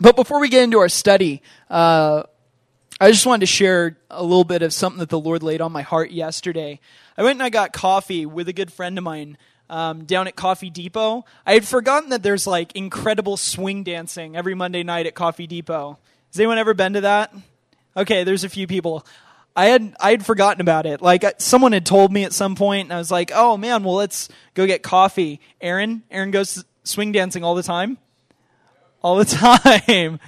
But before we get into our study, uh, I just wanted to share a little bit of something that the Lord laid on my heart yesterday. I went and I got coffee with a good friend of mine um, down at Coffee Depot. I had forgotten that there's like incredible swing dancing every Monday night at Coffee Depot. Has anyone ever been to that? Okay, there's a few people. I had I had forgotten about it. Like someone had told me at some point, and I was like, "Oh man, well let's go get coffee." Aaron, Aaron goes swing dancing all the time, all the time.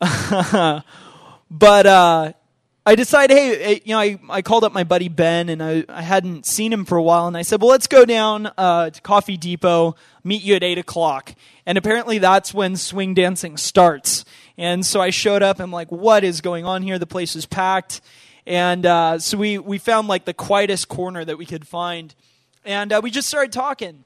but uh, I decided, hey, you know, I, I called up my buddy Ben, and I, I hadn't seen him for a while, and I said, well, let's go down uh, to Coffee Depot, meet you at 8 o'clock. And apparently that's when swing dancing starts. And so I showed up, and I'm like, what is going on here? The place is packed. And uh, so we, we found like the quietest corner that we could find. And uh, we just started talking.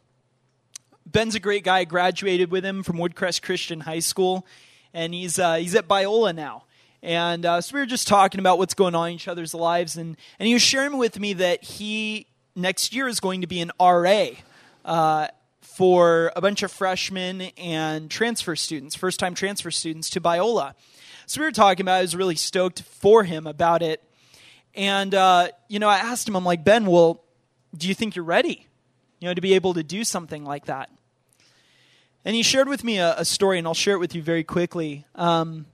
Ben's a great guy. I graduated with him from Woodcrest Christian High School, and he's, uh, he's at Biola now. And uh, so we were just talking about what's going on in each other's lives. And, and he was sharing with me that he, next year, is going to be an RA uh, for a bunch of freshmen and transfer students, first time transfer students to Biola. So we were talking about it. I was really stoked for him about it. And, uh, you know, I asked him, I'm like, Ben, well, do you think you're ready, you know, to be able to do something like that? And he shared with me a, a story, and I'll share it with you very quickly. Um,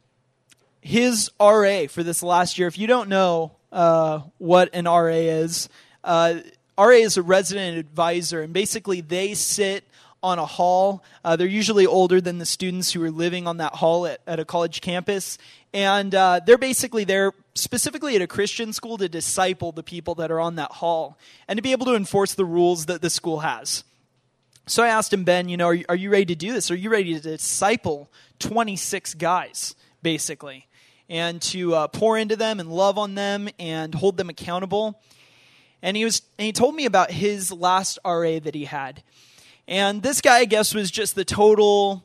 his RA for this last year, if you don't know uh, what an RA is, uh, RA is a resident advisor, and basically they sit on a hall. Uh, they're usually older than the students who are living on that hall at, at a college campus. And uh, they're basically there specifically at a Christian school to disciple the people that are on that hall and to be able to enforce the rules that the school has. So I asked him, Ben, you know, are you, are you ready to do this? Are you ready to disciple 26 guys, basically? and to uh, pour into them and love on them and hold them accountable. And he was and he told me about his last RA that he had. And this guy, I guess, was just the total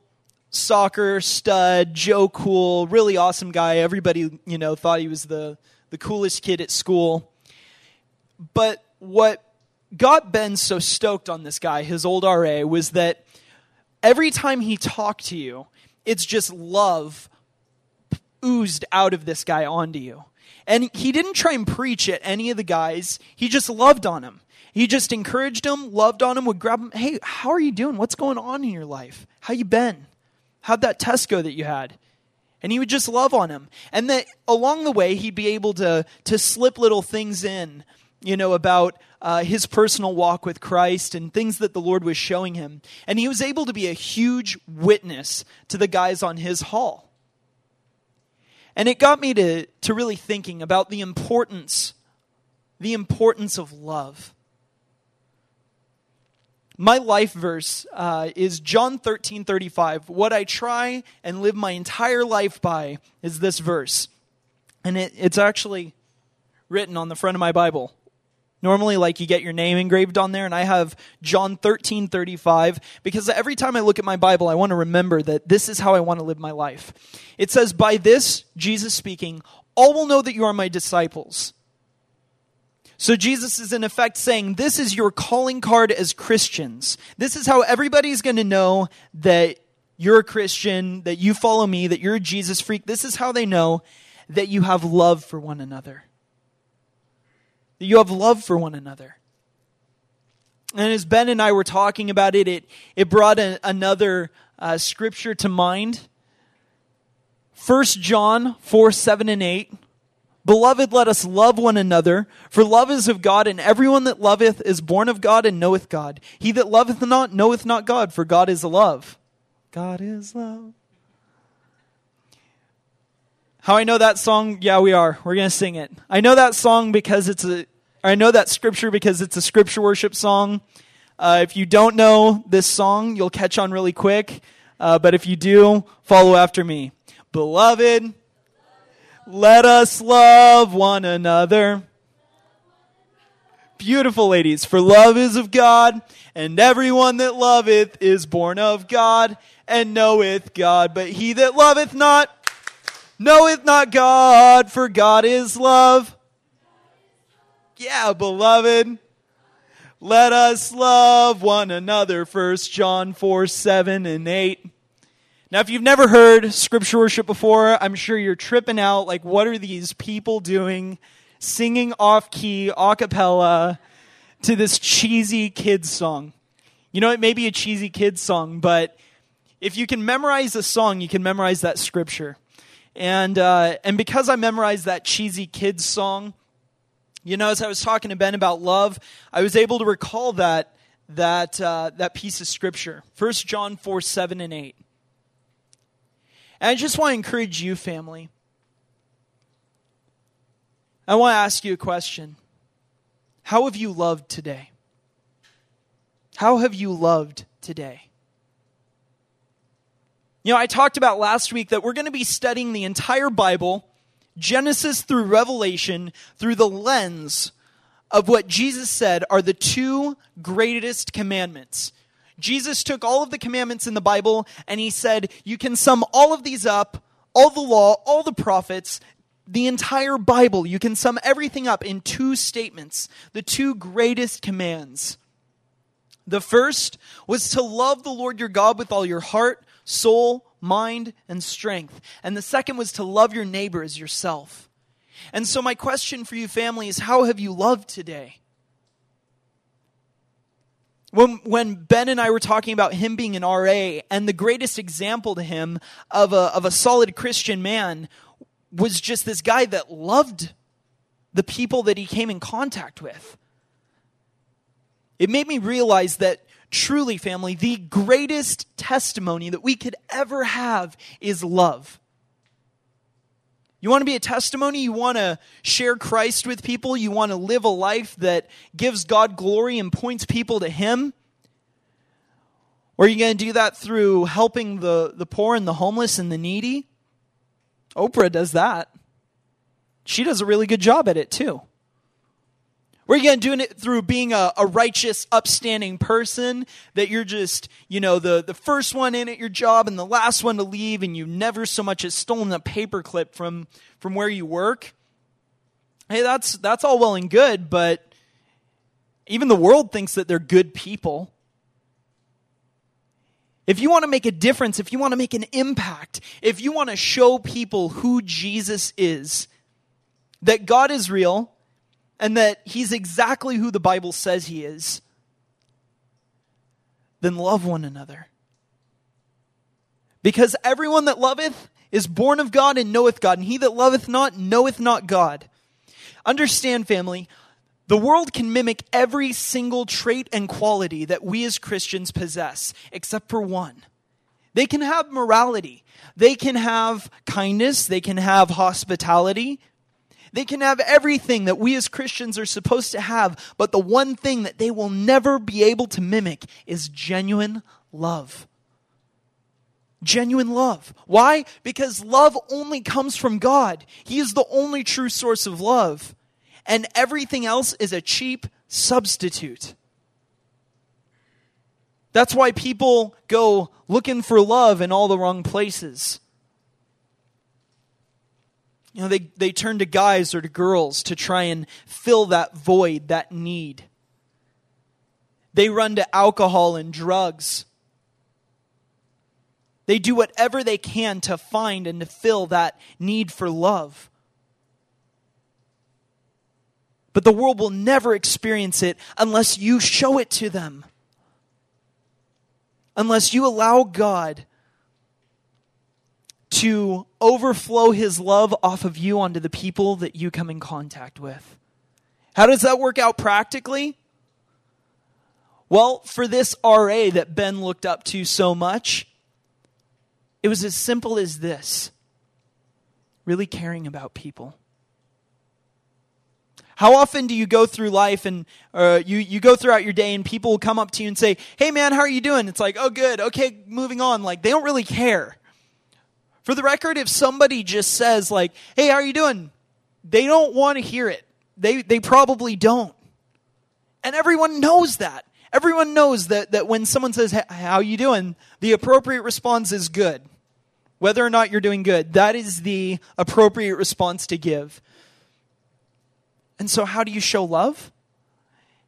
soccer stud, Joe Cool, really awesome guy. Everybody, you know, thought he was the the coolest kid at school. But what got Ben so stoked on this guy, his old RA, was that every time he talked to you, it's just love oozed out of this guy onto you. And he didn't try and preach at any of the guys. He just loved on him. He just encouraged him, loved on him, would grab him. Hey, how are you doing? What's going on in your life? How you been? How'd that test go that you had? And he would just love on him. And that along the way, he'd be able to, to slip little things in, you know, about uh, his personal walk with Christ and things that the Lord was showing him. And he was able to be a huge witness to the guys on his hall. And it got me to, to really thinking about the importance, the importance of love. My life verse uh, is John 13 35. What I try and live my entire life by is this verse. And it, it's actually written on the front of my Bible. Normally, like you get your name engraved on there, and I have John 13 35, because every time I look at my Bible, I want to remember that this is how I want to live my life. It says, By this, Jesus speaking, all will know that you are my disciples. So Jesus is in effect saying, This is your calling card as Christians. This is how everybody's going to know that you're a Christian, that you follow me, that you're a Jesus freak. This is how they know that you have love for one another that you have love for one another. And as Ben and I were talking about it, it, it brought a, another uh, scripture to mind. 1 John 4 7 and 8. Beloved, let us love one another, for love is of God, and everyone that loveth is born of God and knoweth God. He that loveth not knoweth not God, for God is love. God is love. How I know that song? Yeah, we are. We're going to sing it. I know that song because it's a, I know that scripture because it's a scripture worship song. Uh, if you don't know this song, you'll catch on really quick. Uh, but if you do, follow after me. Beloved, let us love one another. Beautiful ladies, for love is of God, and everyone that loveth is born of God and knoweth God. But he that loveth not knoweth not God, for God is love. Yeah, beloved. Let us love one another. First John 4, 7 and 8. Now, if you've never heard scripture worship before, I'm sure you're tripping out. Like, what are these people doing? Singing off key, a cappella to this cheesy kids song. You know, it may be a cheesy kids song, but if you can memorize a song, you can memorize that scripture. And, uh, and because I memorized that cheesy kids song, you know, as I was talking to Ben about love, I was able to recall that, that, uh, that piece of scripture. 1 John 4, 7 and 8. And I just want to encourage you, family. I want to ask you a question. How have you loved today? How have you loved today? You know, I talked about last week that we're going to be studying the entire Bible, Genesis through Revelation, through the lens of what Jesus said are the two greatest commandments Jesus took all of the commandments in the Bible and he said, You can sum all of these up, all the law, all the prophets, the entire Bible. You can sum everything up in two statements, the two greatest commands. The first was to love the Lord your God with all your heart, soul, mind, and strength. And the second was to love your neighbor as yourself. And so, my question for you, family, is how have you loved today? When, when Ben and I were talking about him being an RA, and the greatest example to him of a, of a solid Christian man was just this guy that loved the people that he came in contact with. It made me realize that truly, family, the greatest testimony that we could ever have is love. You want to be a testimony? You want to share Christ with people? You want to live a life that gives God glory and points people to Him? Or are you going to do that through helping the, the poor and the homeless and the needy? Oprah does that. She does a really good job at it too. Are you going to do it through being a, a, righteous, upstanding person that you're just, you know, the, the first one in at your job and the last one to leave and you never so much as stolen a paperclip from, from where you work? Hey, that's, that's all well and good, but even the world thinks that they're good people. If you want to make a difference, if you want to make an impact, if you want to show people who Jesus is, that God is real, and that he's exactly who the Bible says he is, then love one another. Because everyone that loveth is born of God and knoweth God, and he that loveth not knoweth not God. Understand, family, the world can mimic every single trait and quality that we as Christians possess, except for one. They can have morality, they can have kindness, they can have hospitality, they can have everything that we as Christians are supposed to have, but the one thing that they will never be able to mimic is genuine love. Genuine love. Why? Because love only comes from God. He is the only true source of love. And everything else is a cheap substitute. That's why people go looking for love in all the wrong places. You know, they, they turn to guys or to girls to try and fill that void, that need. They run to alcohol and drugs. They do whatever they can to find and to fill that need for love. But the world will never experience it unless you show it to them. Unless you allow God to overflow his love off of you onto the people that you come in contact with. How does that work out practically? Well, for this RA that Ben looked up to so much, it was as simple as this really caring about people. How often do you go through life and uh, you, you go throughout your day and people will come up to you and say, Hey man, how are you doing? It's like, Oh, good. Okay, moving on. Like, they don't really care. For the record, if somebody just says, like, hey, how are you doing? They don't want to hear it. They, they probably don't. And everyone knows that. Everyone knows that, that when someone says, how are you doing? The appropriate response is good. Whether or not you're doing good, that is the appropriate response to give. And so how do you show love?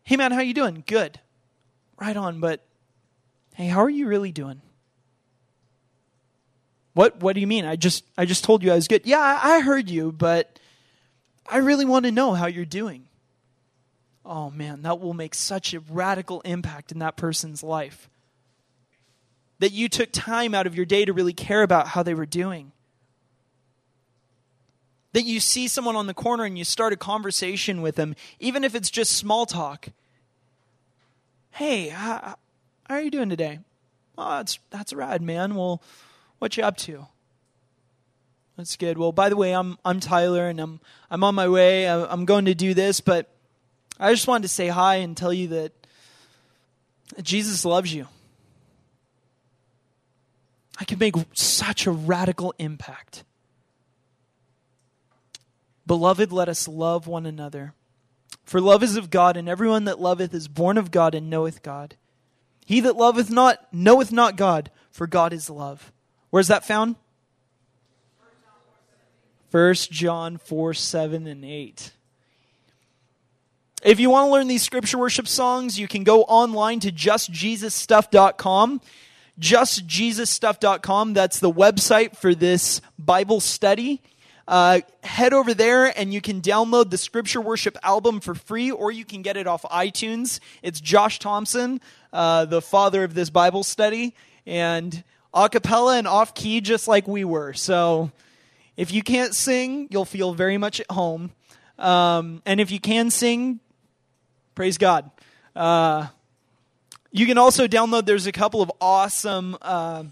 Hey man, how are you doing? Good. Right on, but hey, how are you really doing? What what do you mean? I just I just told you I was good. Yeah, I, I heard you, but I really want to know how you're doing. Oh man, that will make such a radical impact in that person's life. That you took time out of your day to really care about how they were doing. That you see someone on the corner and you start a conversation with them, even if it's just small talk. Hey, how, how are you doing today? Oh, that's that's rad, man. Well, what you up to? That's good. Well, by the way, I'm I'm Tyler, and I'm I'm on my way. I'm going to do this, but I just wanted to say hi and tell you that Jesus loves you. I can make such a radical impact. Beloved, let us love one another. For love is of God, and everyone that loveth is born of God and knoweth God. He that loveth not knoweth not God, for God is love. Where's that found? 1 John 4 7 and 8. If you want to learn these scripture worship songs, you can go online to justjesusstuff.com. Justjesusstuff.com, that's the website for this Bible study. Uh, head over there and you can download the scripture worship album for free, or you can get it off iTunes. It's Josh Thompson, uh, the father of this Bible study, and a cappella and off key, just like we were. So if you can't sing, you'll feel very much at home. Um, and if you can sing, praise God. Uh, you can also download, there's a couple of awesome. Uh,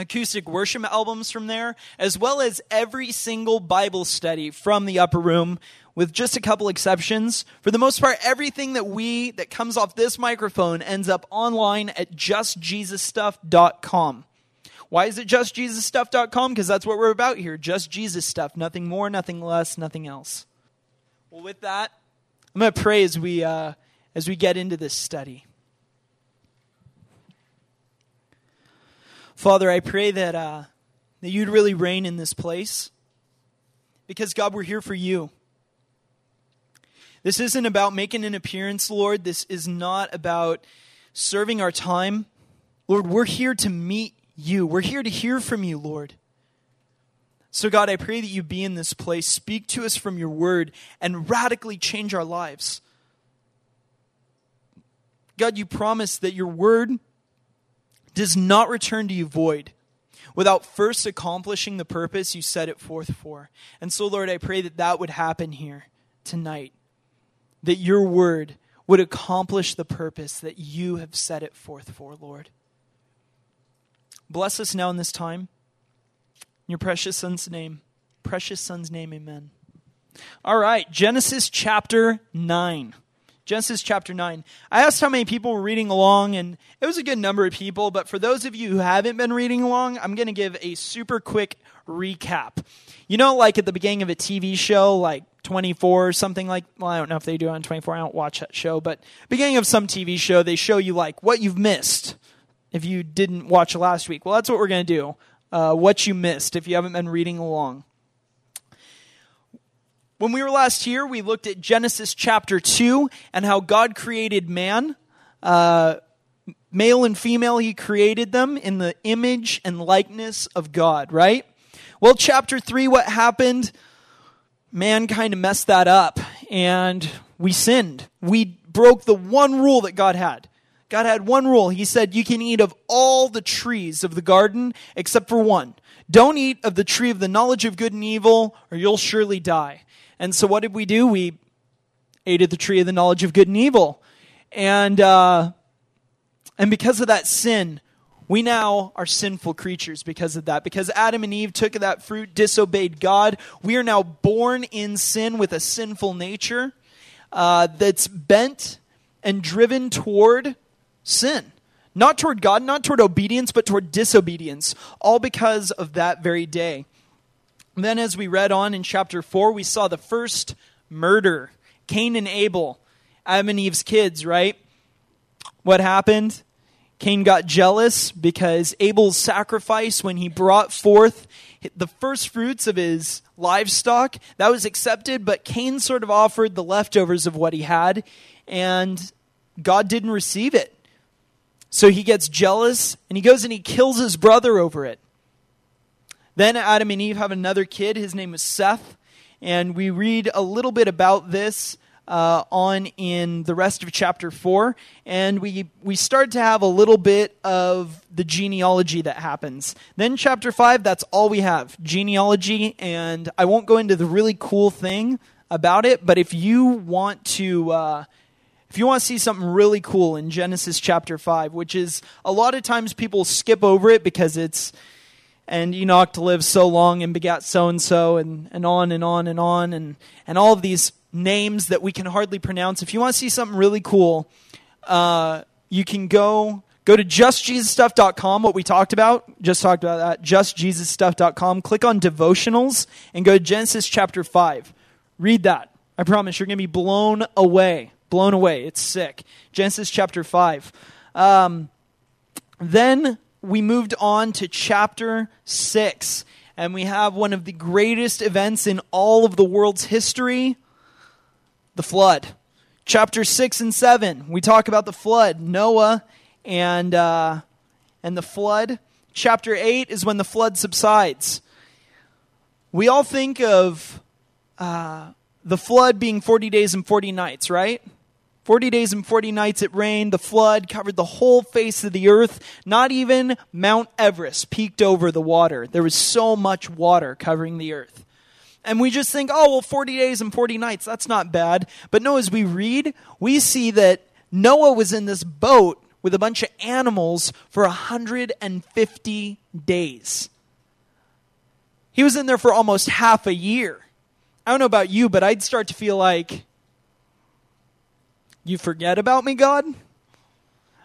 acoustic worship albums from there, as well as every single Bible study from the upper room, with just a couple exceptions. For the most part, everything that we that comes off this microphone ends up online at justjesusstuff.com. Why is it justjesusstuff.com? Because that's what we're about here. Just Jesus stuff. Nothing more, nothing less, nothing else. Well, with that, I'm going to pray as we, uh, as we get into this study. Father, I pray that, uh, that you'd really reign in this place. Because, God, we're here for you. This isn't about making an appearance, Lord. This is not about serving our time. Lord, we're here to meet you. We're here to hear from you, Lord. So, God, I pray that you be in this place, speak to us from your word, and radically change our lives. God, you promise that your word does not return to you void without first accomplishing the purpose you set it forth for. And so, Lord, I pray that that would happen here tonight, that your word would accomplish the purpose that you have set it forth for, Lord. Bless us now in this time. In your precious Son's name. Precious Son's name, amen. All right, Genesis chapter 9. Genesis chapter 9. I asked how many people were reading along, and it was a good number of people, but for those of you who haven't been reading along, I'm going to give a super quick recap. You know, like at the beginning of a TV show, like 24 or something like, well, I don't know if they do it on 24, I don't watch that show, but beginning of some TV show, they show you like what you've missed if you didn't watch last week. Well, that's what we're going to do. Uh, what you missed if you haven't been reading along. When we were last here, we looked at Genesis chapter 2 and how God created man. Uh, male and female, he created them in the image and likeness of God, right? Well, chapter 3, what happened? Man kind of messed that up and we sinned. We broke the one rule that God had. God had one rule. He said, You can eat of all the trees of the garden except for one. Don't eat of the tree of the knowledge of good and evil, or you'll surely die. And so what did we do? We ate of the tree of the knowledge of good and evil. And, uh, and because of that sin, we now are sinful creatures because of that. Because Adam and Eve took that fruit, disobeyed God, we are now born in sin with a sinful nature uh, that's bent and driven toward sin. Not toward God, not toward obedience, but toward disobedience, all because of that very day. Then, as we read on in chapter 4, we saw the first murder Cain and Abel, Adam and Eve's kids, right? What happened? Cain got jealous because Abel's sacrifice, when he brought forth the first fruits of his livestock, that was accepted, but Cain sort of offered the leftovers of what he had, and God didn't receive it. So he gets jealous and he goes and he kills his brother over it. Then Adam and Eve have another kid. His name is Seth. And we read a little bit about this uh, on in the rest of chapter 4. And we, we start to have a little bit of the genealogy that happens. Then, chapter 5, that's all we have genealogy. And I won't go into the really cool thing about it, but if you want to. Uh, if you want to see something really cool in Genesis chapter 5, which is a lot of times people skip over it because it's, and Enoch to live so long and begat so and so, and on and on and on, and, and all of these names that we can hardly pronounce. If you want to see something really cool, uh, you can go go to justjesusstuff.com what we talked about just talked about that justjesusstuff.com click on devotionals and go to genesis chapter 5 read that. I promise you're going to be blown away blown away it's sick genesis chapter 5 um, then we moved on to chapter 6 and we have one of the greatest events in all of the world's history the flood. Chapter 6 and 7, we talk about the flood, Noah and, uh, and the flood. Chapter 8 is when the flood subsides. We all think of uh, the flood being 40 days and 40 nights, right? 40 days and 40 nights it rained. The flood covered the whole face of the earth. Not even Mount Everest peaked over the water. There was so much water covering the earth. And we just think, oh, well, 40 days and 40 nights, that's not bad. But no, as we read, we see that Noah was in this boat with a bunch of animals for 150 days. He was in there for almost half a year. I don't know about you, but I'd start to feel like, you forget about me, God?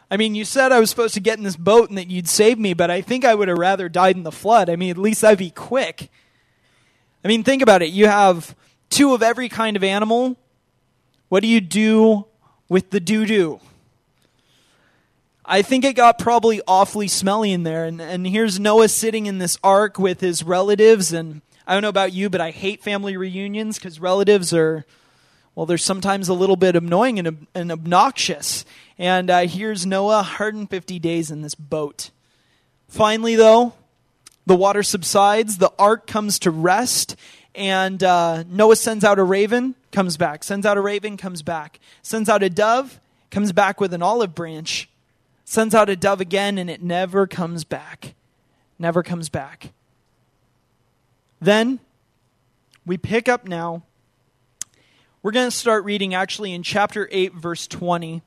I mean, you said I was supposed to get in this boat and that you'd save me, but I think I would have rather died in the flood. I mean, at least I'd be quick. I mean, think about it. You have two of every kind of animal. What do you do with the doo doo? I think it got probably awfully smelly in there. And, and here's Noah sitting in this ark with his relatives. And I don't know about you, but I hate family reunions because relatives are, well, they're sometimes a little bit annoying and, and obnoxious. And uh, here's Noah, 150 days in this boat. Finally, though, the water subsides, the ark comes to rest, and uh, Noah sends out a raven, comes back. Sends out a raven, comes back. Sends out a dove, comes back with an olive branch. Sends out a dove again, and it never comes back. Never comes back. Then we pick up now. We're going to start reading actually in chapter 8, verse 20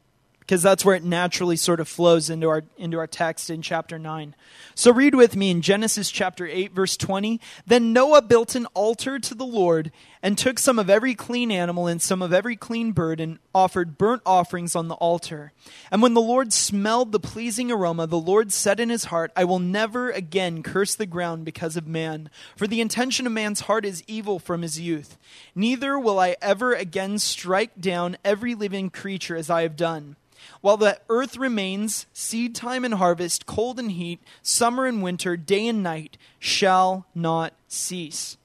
because that's where it naturally sort of flows into our into our text in chapter 9. So read with me in Genesis chapter 8 verse 20. Then Noah built an altar to the Lord and took some of every clean animal and some of every clean bird and offered burnt offerings on the altar. And when the Lord smelled the pleasing aroma, the Lord said in his heart, I will never again curse the ground because of man, for the intention of man's heart is evil from his youth. Neither will I ever again strike down every living creature as I have done. While the earth remains, seed time and harvest, cold and heat, summer and winter, day and night shall not cease.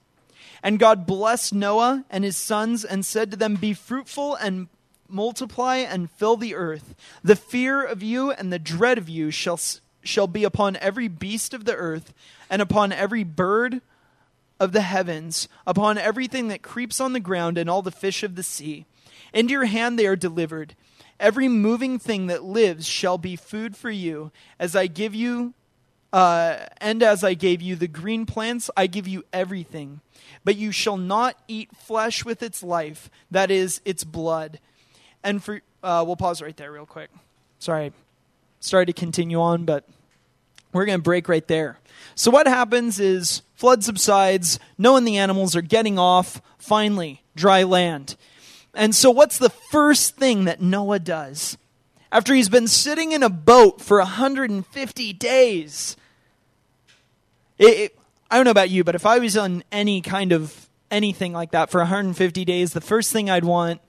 And God blessed Noah and his sons and said to them, Be fruitful and multiply and fill the earth. The fear of you and the dread of you shall, shall be upon every beast of the earth and upon every bird of the heavens, upon everything that creeps on the ground and all the fish of the sea. Into your hand they are delivered. Every moving thing that lives shall be food for you, as I give you, uh, and as I gave you the green plants, I give you everything. But you shall not eat flesh with its life, that is, its blood. And for, uh, we'll pause right there real quick. Sorry, sorry to continue on, but we're going to break right there. So what happens is flood subsides, and the animals are getting off, finally, dry land. And so, what's the first thing that Noah does? After he's been sitting in a boat for 150 days. It, it, I don't know about you, but if I was on any kind of anything like that for 150 days, the first thing I'd want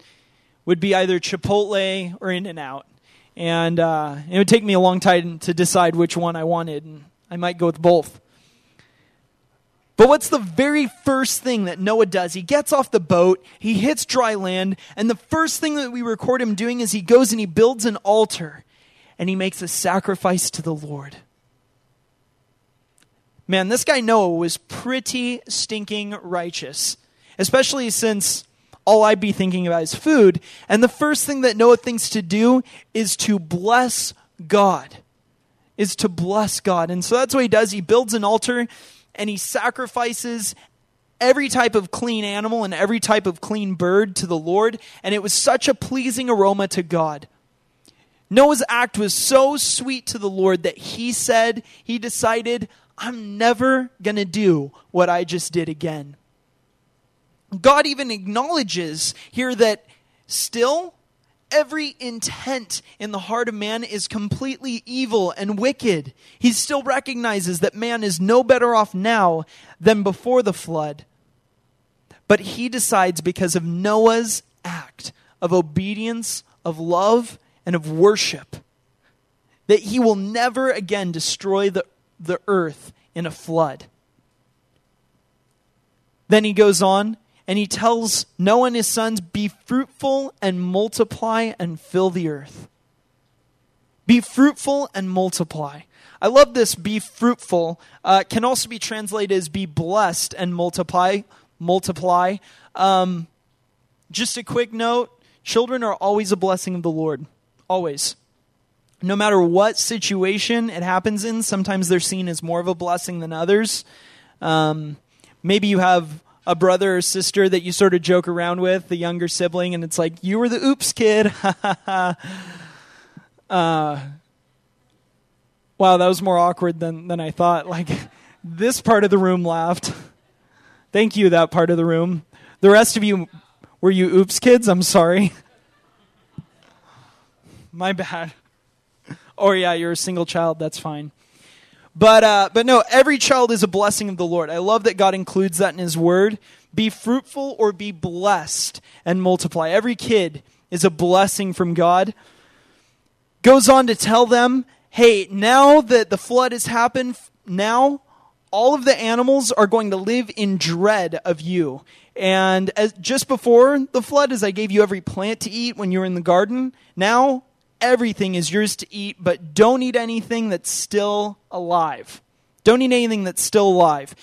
would be either Chipotle or In and Out. And uh, it would take me a long time to decide which one I wanted, and I might go with both. But what's the very first thing that Noah does? He gets off the boat, he hits dry land, and the first thing that we record him doing is he goes and he builds an altar and he makes a sacrifice to the Lord. Man, this guy Noah was pretty stinking righteous, especially since all I'd be thinking about is food. And the first thing that Noah thinks to do is to bless God. Is to bless God. And so that's what he does. He builds an altar and he sacrifices every type of clean animal and every type of clean bird to the Lord. And it was such a pleasing aroma to God. Noah's act was so sweet to the Lord that he said, he decided, I'm never going to do what I just did again. God even acknowledges here that still every intent in the heart of man is completely evil and wicked. He still recognizes that man is no better off now than before the flood. But he decides because of Noah's act of obedience, of love, and of worship that he will never again destroy the, the earth in a flood. Then he goes on and he tells Noah and his sons, Be fruitful and multiply and fill the earth. Be fruitful and multiply. I love this be fruitful. Uh, can also be translated as be blessed and multiply. Multiply. Um, just a quick note children are always a blessing of the Lord. Always. No matter what situation it happens in, sometimes they're seen as more of a blessing than others. Um, maybe you have a brother or sister that you sort of joke around with, the younger sibling, and it's like, you were the oops kid. uh, wow, that was more awkward than, than I thought. Like, this part of the room laughed. Thank you, that part of the room. The rest of you, were you oops kids? I'm sorry. My bad. Or, yeah, you're a single child. That's fine. But, uh, but no, every child is a blessing of the Lord. I love that God includes that in His Word. Be fruitful or be blessed and multiply. Every kid is a blessing from God. Goes on to tell them, hey, now that the flood has happened, now all of the animals are going to live in dread of you. And as, just before the flood, as I gave you every plant to eat when you were in the garden, now everything is yours to eat, but don't eat anything that's still alive. Don't eat anything that's still alive.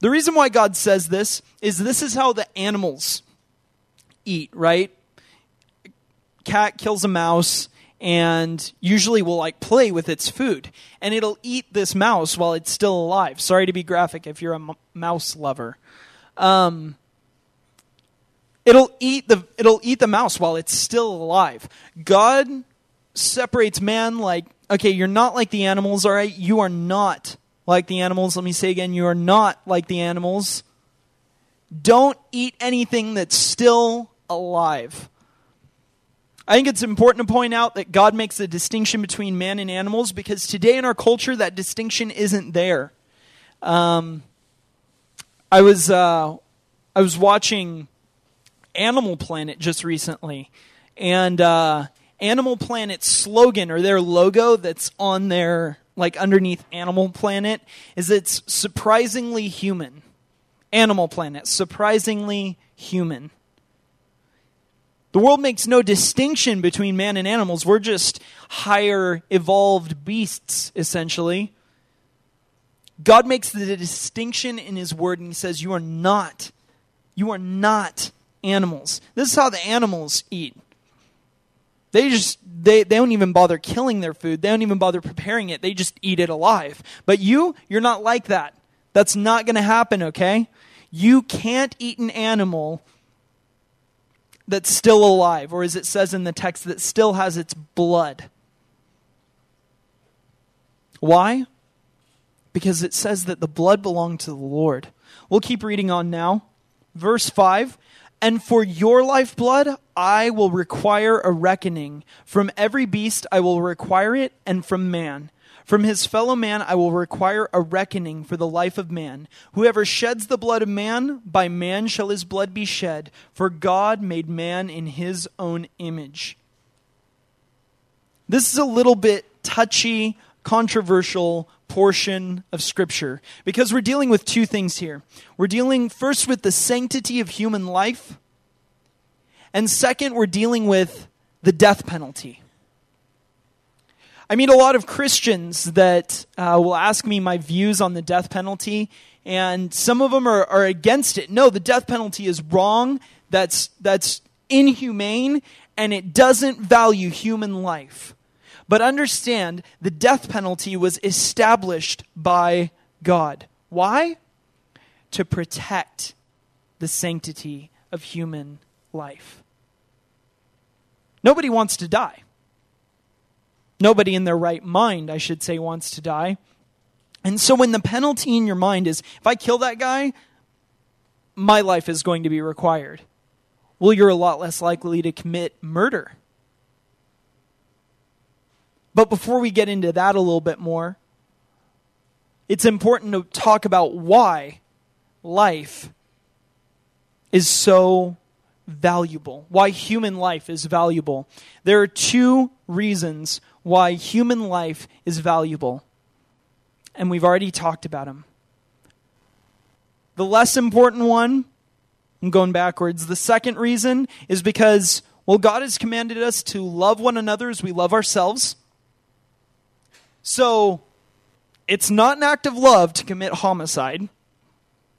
The reason why God says this is this is how the animals eat, right? Cat kills a mouse and usually will like play with its food and it'll eat this mouse while it's still alive. Sorry to be graphic if you're a m- mouse lover. Um, it'll eat the it'll eat the mouse while it's still alive. God separates man like okay, you're not like the animals, all right? You are not like the animals. Let me say again, you are not like the animals. Don't eat anything that's still alive. I think it's important to point out that God makes a distinction between man and animals because today in our culture that distinction isn't there. Um, I was uh, I was watching Animal Planet just recently, and uh, Animal Planet's slogan or their logo that's on their like underneath Animal Planet is it's surprisingly human. Animal Planet, surprisingly human. The world makes no distinction between man and animals. We're just higher evolved beasts, essentially. God makes the distinction in His Word, and He says, You are not, you are not animals. This is how the animals eat. They just they, they don't even bother killing their food. They don't even bother preparing it. They just eat it alive. But you, you're not like that. That's not going to happen, okay? You can't eat an animal that's still alive, or as it says in the text, that still has its blood. Why? Because it says that the blood belonged to the Lord. We'll keep reading on now. Verse 5 and for your lifeblood, I will require a reckoning. From every beast, I will require it, and from man. From his fellow man, I will require a reckoning for the life of man. Whoever sheds the blood of man, by man shall his blood be shed, for God made man in his own image. This is a little bit touchy, controversial portion of Scripture because we're dealing with two things here. We're dealing first with the sanctity of human life, and second, we're dealing with the death penalty. I meet a lot of Christians that uh, will ask me my views on the death penalty, and some of them are, are against it. No, the death penalty is wrong. That's that's inhumane, and it doesn't value human life. But understand, the death penalty was established by God. Why? To protect the sanctity of human life. Nobody wants to die. Nobody in their right mind, I should say, wants to die. And so when the penalty in your mind is if I kill that guy, my life is going to be required, well, you're a lot less likely to commit murder. But before we get into that a little bit more, it's important to talk about why life is so valuable, why human life is valuable. There are two reasons why human life is valuable, and we've already talked about them. The less important one, I'm going backwards. The second reason is because, well, God has commanded us to love one another as we love ourselves. So it's not an act of love to commit homicide.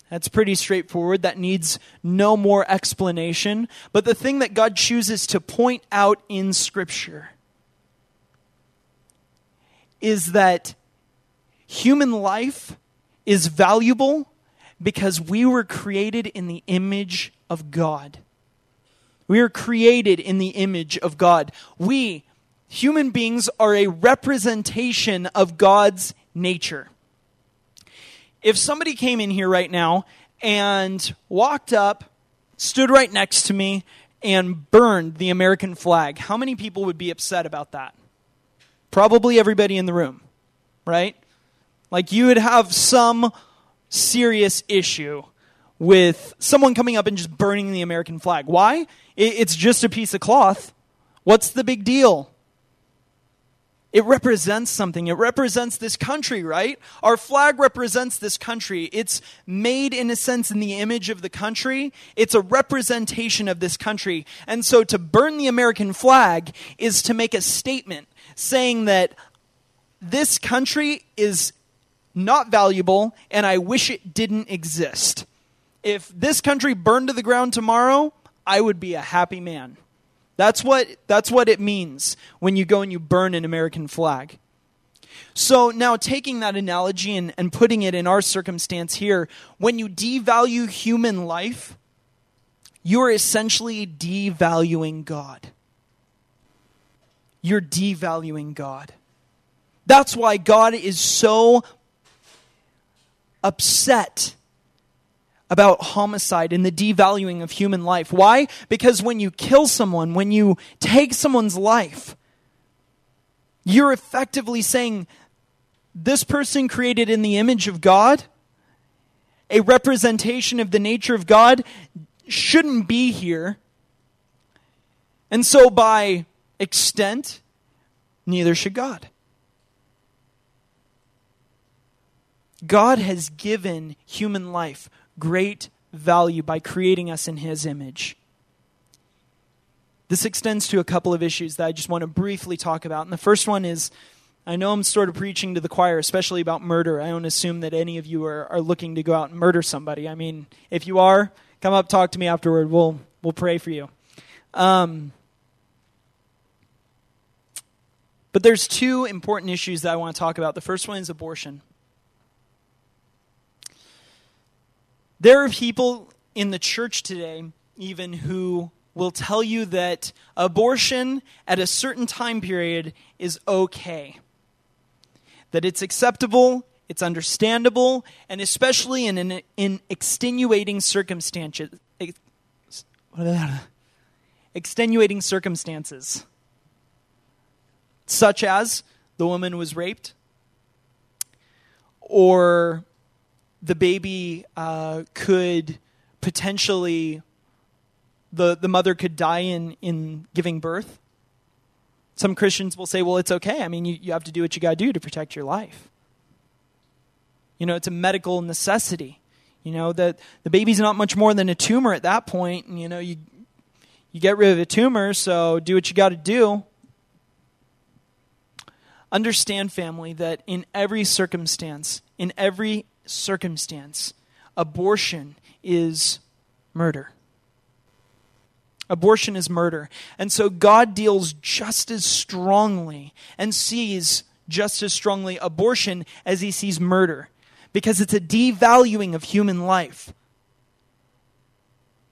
That's pretty straightforward. That needs no more explanation. But the thing that God chooses to point out in Scripture is that human life is valuable because we were created in the image of God. We are created in the image of God. We, human beings are a representation of God's nature. If somebody came in here right now and walked up, stood right next to me, and burned the American flag, how many people would be upset about that? Probably everybody in the room, right? Like you would have some serious issue with someone coming up and just burning the American flag. Why? It's just a piece of cloth. What's the big deal? It represents something. It represents this country, right? Our flag represents this country. It's made, in a sense, in the image of the country. It's a representation of this country. And so to burn the American flag is to make a statement saying that this country is not valuable and I wish it didn't exist. If this country burned to the ground tomorrow, I would be a happy man. That's what, that's what it means when you go and you burn an American flag. So, now taking that analogy and, and putting it in our circumstance here, when you devalue human life, you're essentially devaluing God. You're devaluing God. That's why God is so upset about homicide and the devaluing of human life. Why? Because when you kill someone, when you take someone's life, you're effectively saying, this person created in the image of God, a representation of the nature of God, shouldn't be here. And so, by extent, neither should God. God has given human life great value by creating us in His image. This extends to a couple of issues that I just want to briefly talk about. And the first one is I know I'm sort of preaching to the choir, especially about murder. I don't assume that any of you are, are looking to go out and murder somebody. I mean, if you are, come up, talk to me afterward. We'll, we'll pray for you. Um, but there's two important issues that I want to talk about. The first one is abortion. There are people in the church today, even who will tell you that abortion at a certain time period is okay, that it's acceptable, it's understandable, and especially in, in, in extenuating circumstances. Extenuating circumstances, such as the woman was raped, or the baby uh, could potentially the, the mother could die in, in giving birth. Some Christians will say, well, it's okay. I mean, you, you have to do what you got to do to protect your life. You know, it's a medical necessity. You know, that the baby's not much more than a tumor at that point. And, you know, you, you get rid of the tumor, so do what you got to do. Understand, family, that in every circumstance, in every circumstance, abortion is murder. Abortion is murder. And so God deals just as strongly and sees just as strongly abortion as he sees murder because it's a devaluing of human life.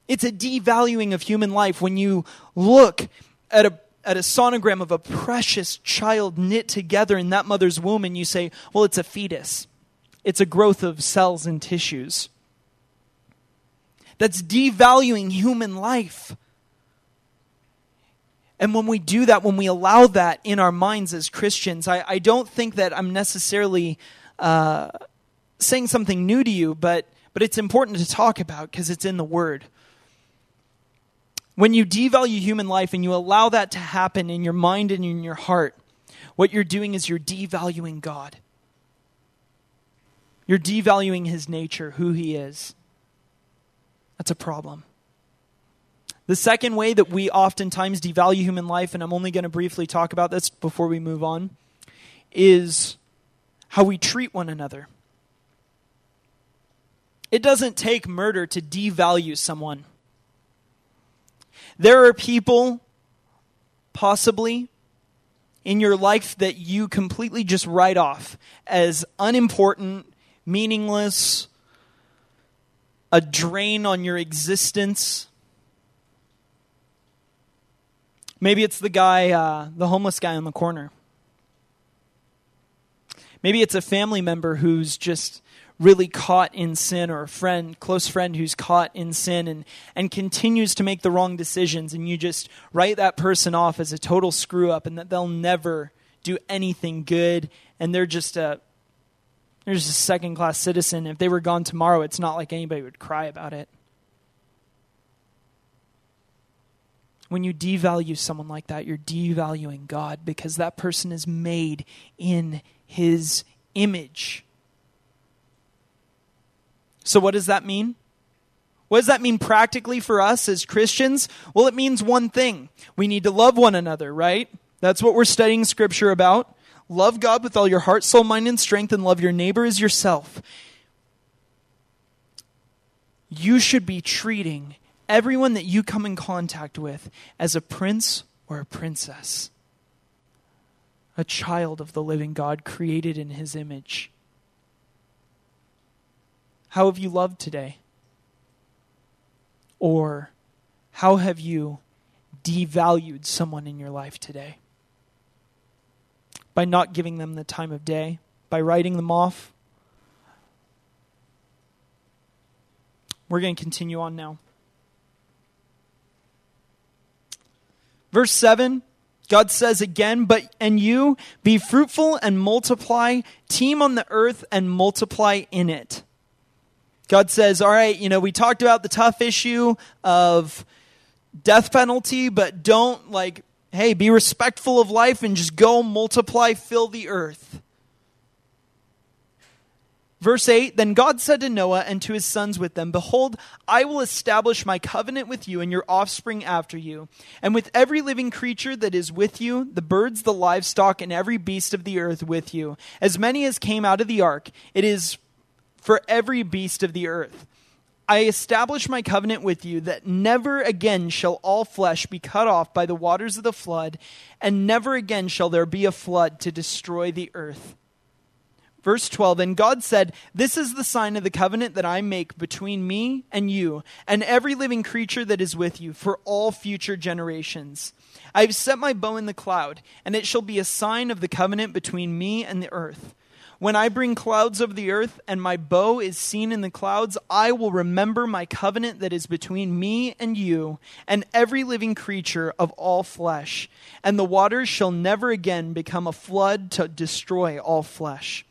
It's a devaluing of human life when you look at a at a sonogram of a precious child knit together in that mother's womb and you say, well, it's a fetus. It's a growth of cells and tissues. That's devaluing human life. And when we do that, when we allow that in our minds as Christians, I, I don't think that I'm necessarily uh, saying something new to you, but, but it's important to talk about because it's in the Word. When you devalue human life and you allow that to happen in your mind and in your heart, what you're doing is you're devaluing God. You're devaluing his nature, who he is. That's a problem. The second way that we oftentimes devalue human life, and I'm only going to briefly talk about this before we move on, is how we treat one another. It doesn't take murder to devalue someone. There are people, possibly, in your life that you completely just write off as unimportant, meaningless, a drain on your existence. Maybe it's the guy, uh, the homeless guy on the corner. Maybe it's a family member who's just really caught in sin or a friend, close friend who's caught in sin and, and continues to make the wrong decisions, and you just write that person off as a total screw up and that they'll never do anything good and they're just a they're just a second class citizen. If they were gone tomorrow, it's not like anybody would cry about it. When you devalue someone like that, you're devaluing God because that person is made in his image. So, what does that mean? What does that mean practically for us as Christians? Well, it means one thing we need to love one another, right? That's what we're studying Scripture about. Love God with all your heart, soul, mind, and strength, and love your neighbor as yourself. You should be treating everyone that you come in contact with as a prince or a princess, a child of the living God created in his image. How have you loved today? Or how have you devalued someone in your life today? By not giving them the time of day, by writing them off. We're going to continue on now. Verse 7 God says again, but and you be fruitful and multiply, teem on the earth and multiply in it. God says, all right, you know, we talked about the tough issue of death penalty, but don't like, hey, be respectful of life and just go multiply, fill the earth. Verse 8 Then God said to Noah and to his sons with them, Behold, I will establish my covenant with you and your offspring after you, and with every living creature that is with you, the birds, the livestock, and every beast of the earth with you, as many as came out of the ark. It is for every beast of the earth. I establish my covenant with you that never again shall all flesh be cut off by the waters of the flood, and never again shall there be a flood to destroy the earth. Verse 12 And God said, This is the sign of the covenant that I make between me and you, and every living creature that is with you, for all future generations. I have set my bow in the cloud, and it shall be a sign of the covenant between me and the earth. When I bring clouds over the earth and my bow is seen in the clouds, I will remember my covenant that is between me and you and every living creature of all flesh. And the waters shall never again become a flood to destroy all flesh.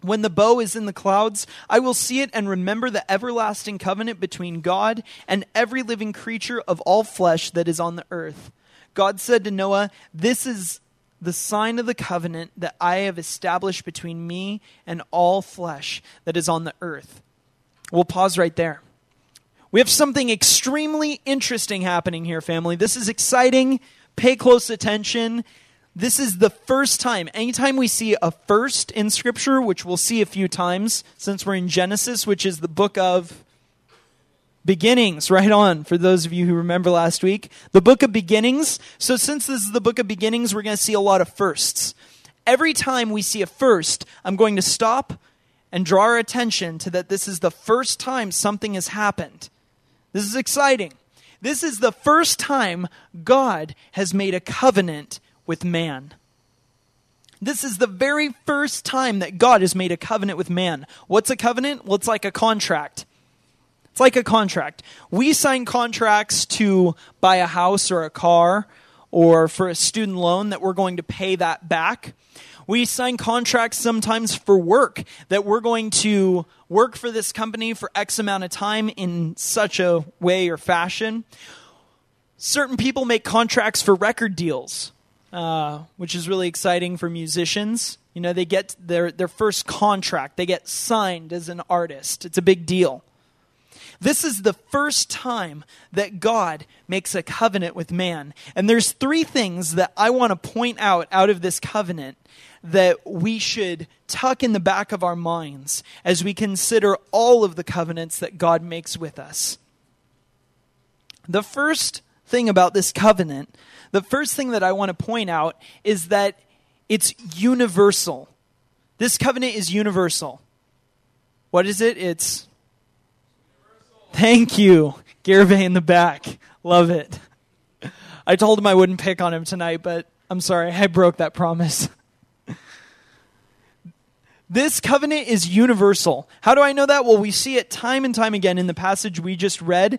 When the bow is in the clouds, I will see it and remember the everlasting covenant between God and every living creature of all flesh that is on the earth. God said to Noah, This is the sign of the covenant that I have established between me and all flesh that is on the earth. We'll pause right there. We have something extremely interesting happening here, family. This is exciting. Pay close attention. This is the first time. Anytime we see a first in Scripture, which we'll see a few times since we're in Genesis, which is the book of beginnings, right on, for those of you who remember last week. The book of beginnings. So, since this is the book of beginnings, we're going to see a lot of firsts. Every time we see a first, I'm going to stop and draw our attention to that this is the first time something has happened. This is exciting. This is the first time God has made a covenant with man. This is the very first time that God has made a covenant with man. What's a covenant? Well, it's like a contract. It's like a contract. We sign contracts to buy a house or a car or for a student loan that we're going to pay that back. We sign contracts sometimes for work that we're going to work for this company for X amount of time in such a way or fashion. Certain people make contracts for record deals uh, which is really exciting for musicians. You know, they get their, their first contract, they get signed as an artist. It's a big deal. This is the first time that God makes a covenant with man. And there's three things that I want to point out out of this covenant that we should tuck in the back of our minds as we consider all of the covenants that God makes with us. The first thing about this covenant the first thing that I want to point out is that it's universal. This covenant is universal. What is it? It's. Thank you. Garvey in the back. Love it. I told him I wouldn't pick on him tonight, but I'm sorry. I broke that promise. This covenant is universal. How do I know that? Well, we see it time and time again in the passage we just read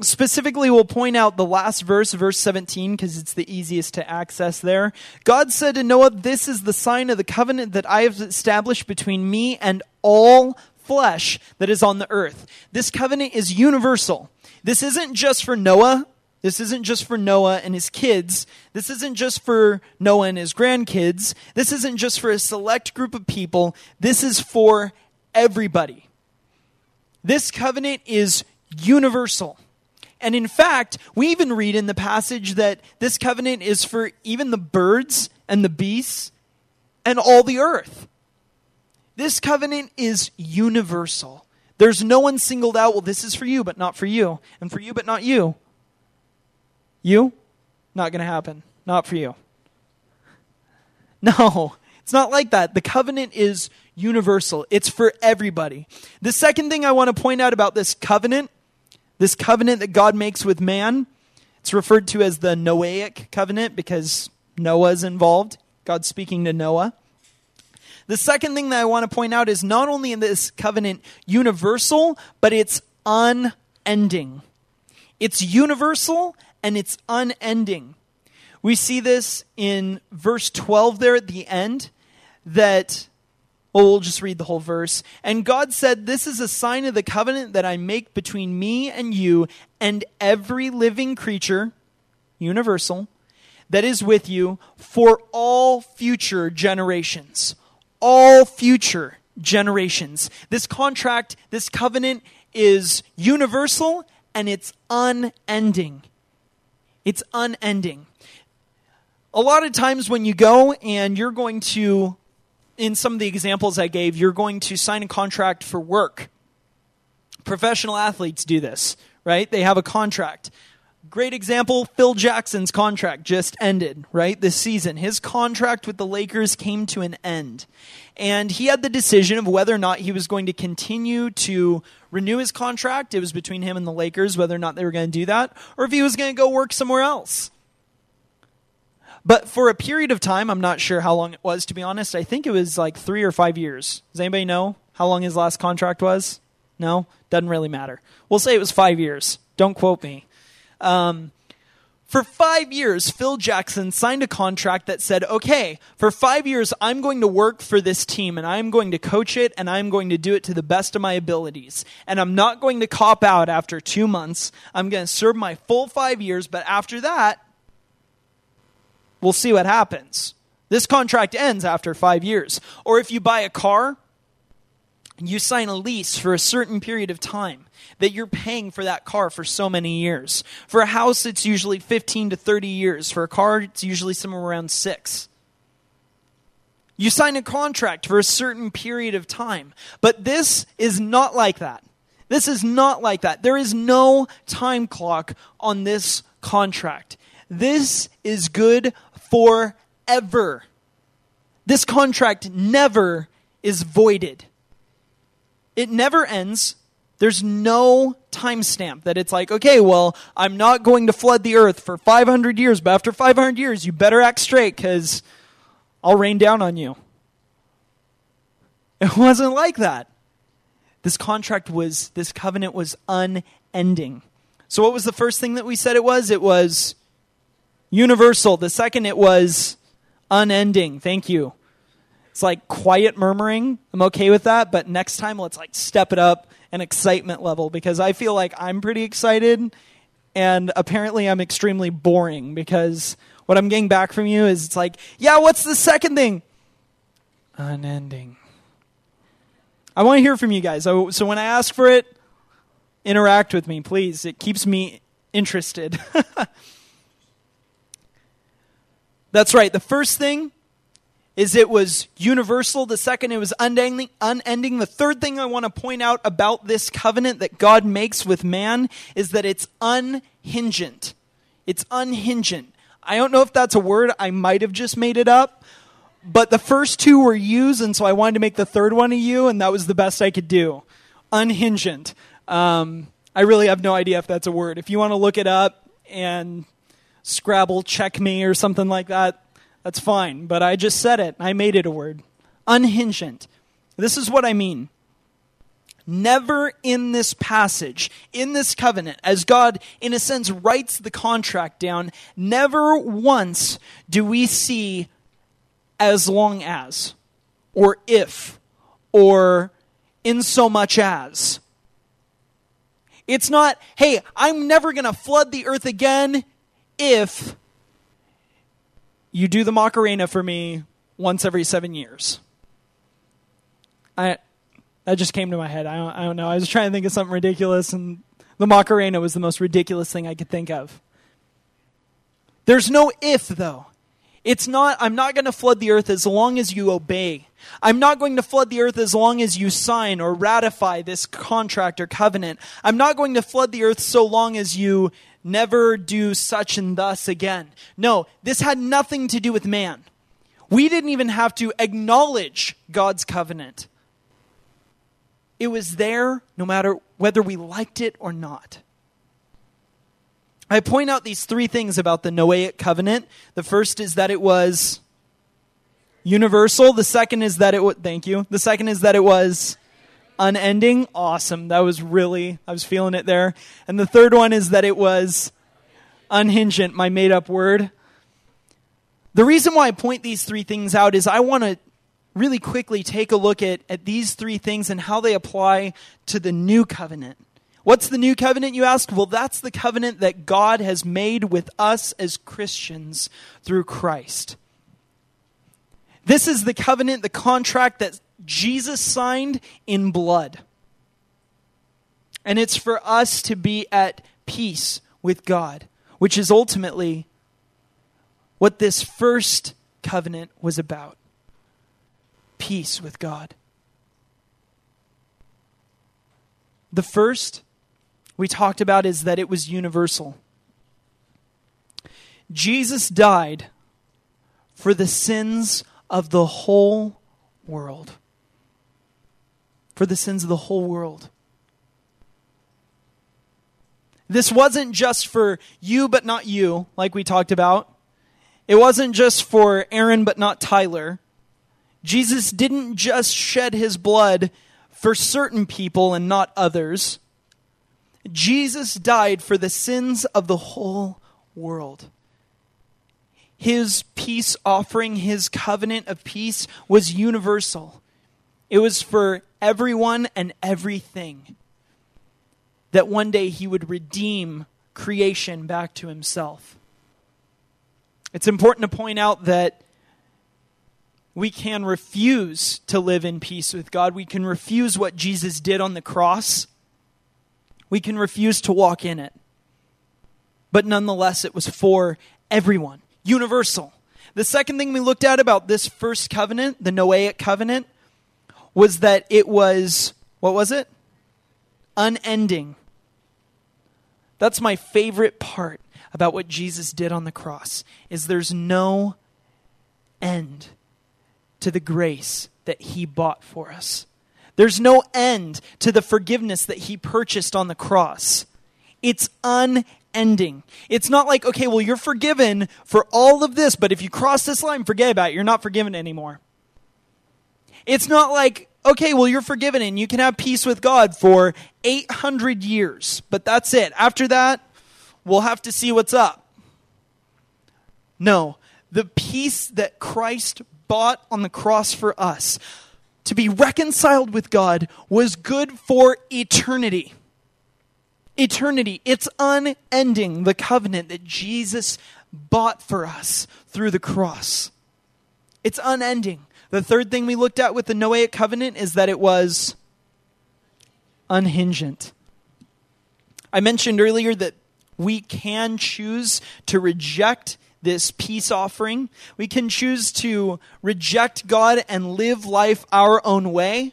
specifically we'll point out the last verse verse 17 because it's the easiest to access there god said to noah this is the sign of the covenant that i have established between me and all flesh that is on the earth this covenant is universal this isn't just for noah this isn't just for Noah and his kids. This isn't just for Noah and his grandkids. This isn't just for a select group of people. This is for everybody. This covenant is universal. And in fact, we even read in the passage that this covenant is for even the birds and the beasts and all the earth. This covenant is universal. There's no one singled out, well, this is for you, but not for you, and for you, but not you. You? Not going to happen. Not for you. No, it's not like that. The covenant is universal, it's for everybody. The second thing I want to point out about this covenant this covenant that God makes with man, it's referred to as the Noahic covenant because Noah is involved. God's speaking to Noah. The second thing that I want to point out is not only in this covenant universal, but it's unending. It's universal and it's unending. We see this in verse 12 there at the end that well, we'll just read the whole verse. And God said, This is a sign of the covenant that I make between me and you and every living creature, universal, that is with you for all future generations. All future generations. This contract, this covenant is universal and it's unending. It's unending. A lot of times when you go and you're going to in some of the examples I gave, you're going to sign a contract for work. Professional athletes do this, right? They have a contract. Great example Phil Jackson's contract just ended, right? This season. His contract with the Lakers came to an end. And he had the decision of whether or not he was going to continue to renew his contract. It was between him and the Lakers whether or not they were going to do that, or if he was going to go work somewhere else. But for a period of time, I'm not sure how long it was, to be honest. I think it was like three or five years. Does anybody know how long his last contract was? No? Doesn't really matter. We'll say it was five years. Don't quote me. Um, for five years, Phil Jackson signed a contract that said, okay, for five years, I'm going to work for this team and I'm going to coach it and I'm going to do it to the best of my abilities. And I'm not going to cop out after two months. I'm going to serve my full five years, but after that, we'll see what happens. This contract ends after five years. Or if you buy a car, you sign a lease for a certain period of time that you're paying for that car for so many years. For a house, it's usually 15 to 30 years. For a car, it's usually somewhere around six. You sign a contract for a certain period of time. But this is not like that. This is not like that. There is no time clock on this contract. This is good forever. This contract never is voided. It never ends. There's no timestamp that it's like, okay, well, I'm not going to flood the earth for 500 years, but after 500 years, you better act straight because I'll rain down on you. It wasn't like that. This contract was, this covenant was unending. So, what was the first thing that we said it was? It was universal. The second, it was unending. Thank you. It's like quiet murmuring. I'm okay with that, but next time let's like step it up an excitement level because I feel like I'm pretty excited and apparently I'm extremely boring because what I'm getting back from you is it's like, yeah, what's the second thing? Unending. I want to hear from you guys. So, so when I ask for it, interact with me, please. It keeps me interested. That's right. The first thing is it was universal. The second, it was unending. unending. The third thing I want to point out about this covenant that God makes with man is that it's unhingent. It's unhingent. I don't know if that's a word. I might have just made it up. But the first two were used, and so I wanted to make the third one a U, and that was the best I could do. Unhingent. Um, I really have no idea if that's a word. If you want to look it up and Scrabble check me or something like that, that's fine, but I just said it. I made it a word. Unhingent. This is what I mean. Never in this passage, in this covenant, as God, in a sense, writes the contract down, never once do we see as long as, or if, or in so much as. It's not, hey, I'm never going to flood the earth again if you do the Macarena for me once every seven years. I that just came to my head. I don't, I don't know. I was trying to think of something ridiculous, and the Macarena was the most ridiculous thing I could think of. There's no if, though. It's not, I'm not going to flood the earth as long as you obey. I'm not going to flood the earth as long as you sign or ratify this contract or covenant. I'm not going to flood the earth so long as you never do such and thus again. No, this had nothing to do with man. We didn't even have to acknowledge God's covenant. It was there no matter whether we liked it or not. I point out these three things about the Noahic covenant. The first is that it was universal. The second is that it was, thank you. The second is that it was unending. Awesome. That was really, I was feeling it there. And the third one is that it was unhingent, my made up word. The reason why I point these three things out is I want to really quickly take a look at, at these three things and how they apply to the new covenant. What's the new covenant, you ask? Well, that's the covenant that God has made with us as Christians through Christ. This is the covenant, the contract that Jesus signed in blood. And it's for us to be at peace with God, which is ultimately what this first covenant was about peace with God. The first we talked about is that it was universal. Jesus died for the sins of the whole world for the sins of the whole world. This wasn't just for you, but not you, like we talked about. It wasn't just for Aaron, but not Tyler. Jesus didn't just shed his blood for certain people and not others. Jesus died for the sins of the whole world. His peace offering, his covenant of peace was universal. It was for everyone and everything. That one day he would redeem creation back to himself. It's important to point out that we can refuse to live in peace with God. We can refuse what Jesus did on the cross. We can refuse to walk in it. But nonetheless, it was for everyone, universal. The second thing we looked at about this first covenant, the Noahic covenant, was that it was, what was it? Unending. That's my favorite part about what Jesus did on the cross is there's no end to the grace that he bought for us. There's no end to the forgiveness that he purchased on the cross. It's unending. It's not like, okay, well, you're forgiven for all of this, but if you cross this line, forget about it. You're not forgiven anymore. It's not like, okay, well, you're forgiven and you can have peace with God for 800 years, but that's it. After that, we'll have to see what's up. No, the peace that Christ bought on the cross for us, to be reconciled with God, was good for eternity. Eternity. It's unending, the covenant that Jesus bought for us through the cross. It's unending. The third thing we looked at with the Noahic covenant is that it was unhinged. I mentioned earlier that we can choose to reject this peace offering. We can choose to reject God and live life our own way.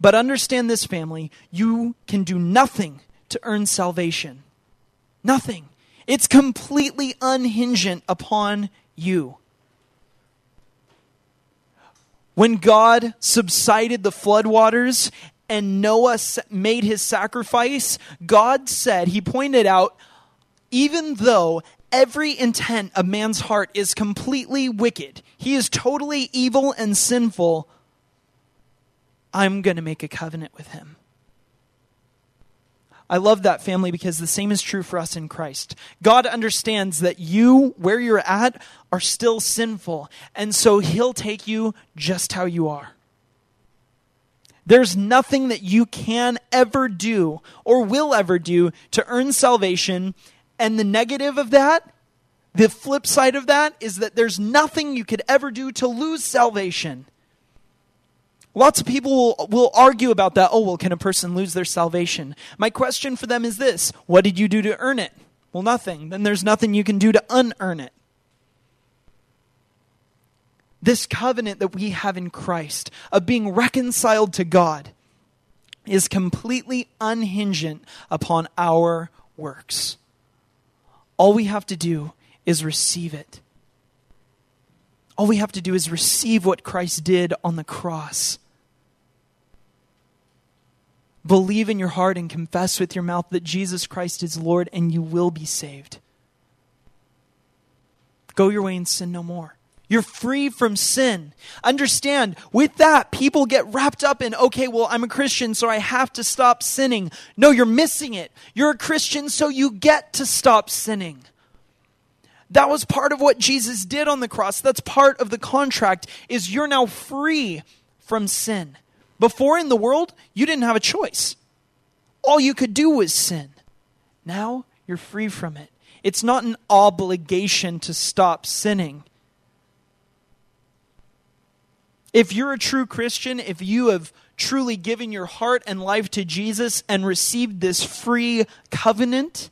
But understand this, family you can do nothing to earn salvation. Nothing. It's completely unhinged upon you. When God subsided the floodwaters and Noah made his sacrifice, God said, He pointed out, even though every intent of man's heart is completely wicked, he is totally evil and sinful, I'm going to make a covenant with him. I love that family because the same is true for us in Christ. God understands that you, where you're at, are still sinful, and so he'll take you just how you are. There's nothing that you can ever do or will ever do to earn salvation and the negative of that, the flip side of that, is that there's nothing you could ever do to lose salvation. Lots of people will, will argue about that. Oh, well, can a person lose their salvation? My question for them is this What did you do to earn it? Well, nothing. Then there's nothing you can do to unearn it. This covenant that we have in Christ of being reconciled to God is completely unhinged upon our works. All we have to do is receive it. All we have to do is receive what Christ did on the cross. Believe in your heart and confess with your mouth that Jesus Christ is Lord, and you will be saved. Go your way and sin no more. You're free from sin. Understand, with that, people get wrapped up in, okay, well, I'm a Christian, so I have to stop sinning. No, you're missing it. You're a Christian, so you get to stop sinning. That was part of what Jesus did on the cross. That's part of the contract is you're now free from sin. Before in the world, you didn't have a choice. All you could do was sin. Now you're free from it. It's not an obligation to stop sinning. If you're a true Christian, if you have truly given your heart and life to Jesus and received this free covenant,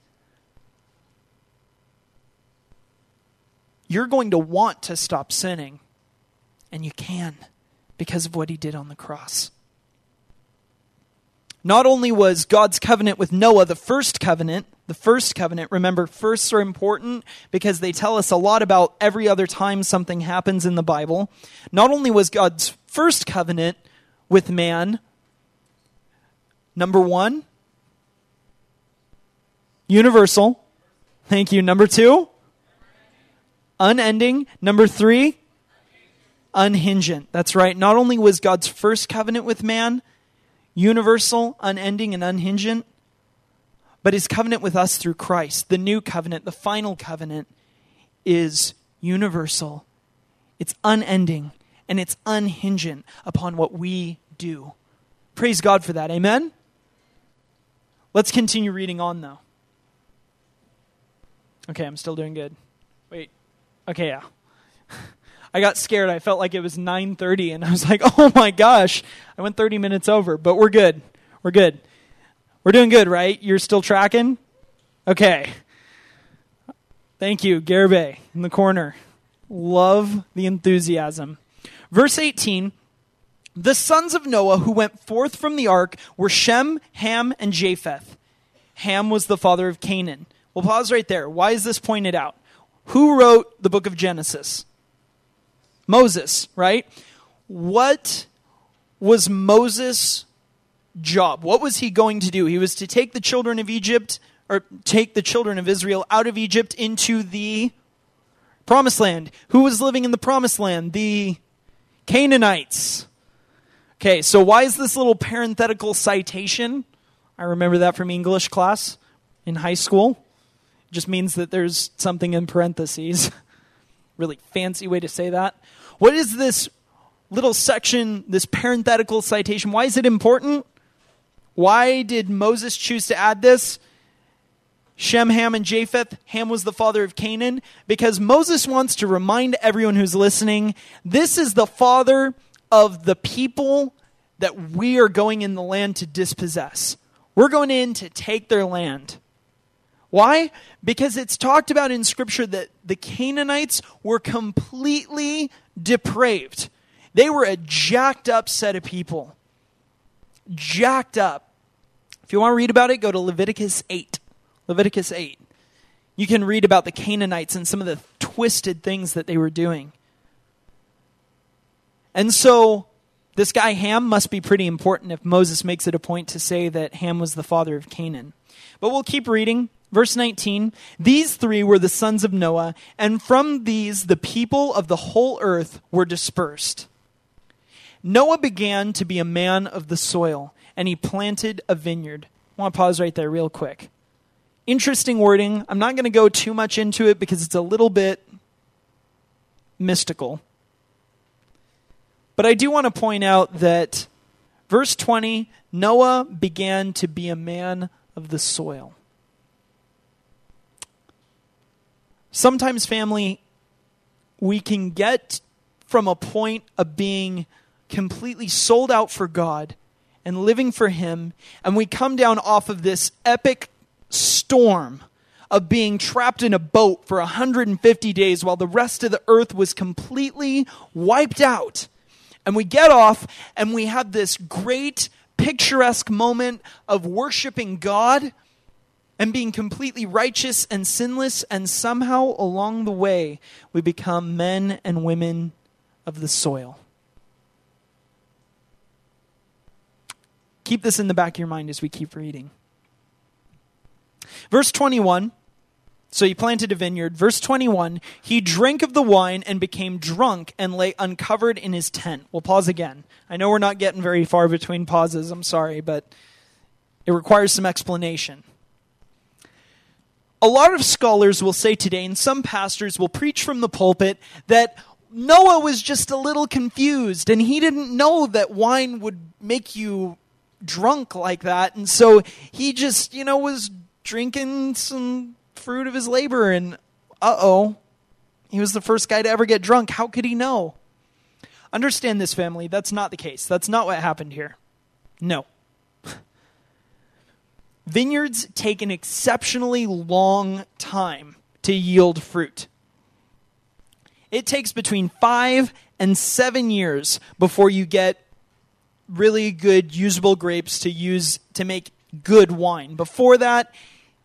you're going to want to stop sinning. And you can because of what he did on the cross. Not only was God's covenant with Noah the first covenant, the first covenant, remember, firsts are important because they tell us a lot about every other time something happens in the Bible. Not only was God's first covenant with man, number one, universal. Thank you. Number two, unending. Number three, unhinged. That's right. Not only was God's first covenant with man universal, unending, and unhinged, but his covenant with us through Christ, the new covenant, the final covenant, is universal, it's unending, and it's unhinged upon what we do. Praise God for that. Amen? Let's continue reading on, though. Okay, I'm still doing good. Wait. Okay, yeah. I got scared. I felt like it was 9:30 and I was like, "Oh my gosh, I went 30 minutes over, but we're good. We're good. We're doing good, right? You're still tracking? Okay. Thank you, Gerbe in the corner. Love the enthusiasm. Verse 18 The sons of Noah who went forth from the ark were Shem, Ham, and Japheth. Ham was the father of Canaan. We'll pause right there. Why is this pointed out? Who wrote the book of Genesis? Moses, right? What was Moses' job? What was he going to do? He was to take the children of Egypt, or take the children of Israel out of Egypt into the promised land. Who was living in the promised land? The Canaanites. Okay, so why is this little parenthetical citation? I remember that from English class in high school. It just means that there's something in parentheses. really fancy way to say that. What is this little section, this parenthetical citation? Why is it important? Why did Moses choose to add this? Shem, Ham, and Japheth. Ham was the father of Canaan. Because Moses wants to remind everyone who's listening this is the father of the people that we are going in the land to dispossess. We're going in to take their land. Why? Because it's talked about in Scripture that the Canaanites were completely depraved. They were a jacked up set of people. Jacked up. If you want to read about it, go to Leviticus 8. Leviticus 8. You can read about the Canaanites and some of the twisted things that they were doing. And so, this guy Ham must be pretty important if Moses makes it a point to say that Ham was the father of Canaan. But we'll keep reading. Verse 19 These three were the sons of Noah, and from these the people of the whole earth were dispersed. Noah began to be a man of the soil, and he planted a vineyard. I want to pause right there, real quick. Interesting wording. I'm not going to go too much into it because it's a little bit mystical. But I do want to point out that verse 20 Noah began to be a man of the soil. Sometimes, family, we can get from a point of being completely sold out for God and living for Him, and we come down off of this epic storm of being trapped in a boat for 150 days while the rest of the earth was completely wiped out. And we get off and we have this great picturesque moment of worshiping God and being completely righteous and sinless, and somehow along the way, we become men and women of the soil. Keep this in the back of your mind as we keep reading. Verse 21 so he planted a vineyard. Verse 21 He drank of the wine and became drunk and lay uncovered in his tent. We'll pause again. I know we're not getting very far between pauses. I'm sorry, but it requires some explanation. A lot of scholars will say today, and some pastors will preach from the pulpit, that Noah was just a little confused and he didn't know that wine would make you drunk like that. And so he just, you know, was drinking some fruit of his labor, and uh oh, he was the first guy to ever get drunk. How could he know? Understand this, family. That's not the case. That's not what happened here. No. Vineyards take an exceptionally long time to yield fruit. It takes between five and seven years before you get really good usable grapes to use to make good wine. Before that,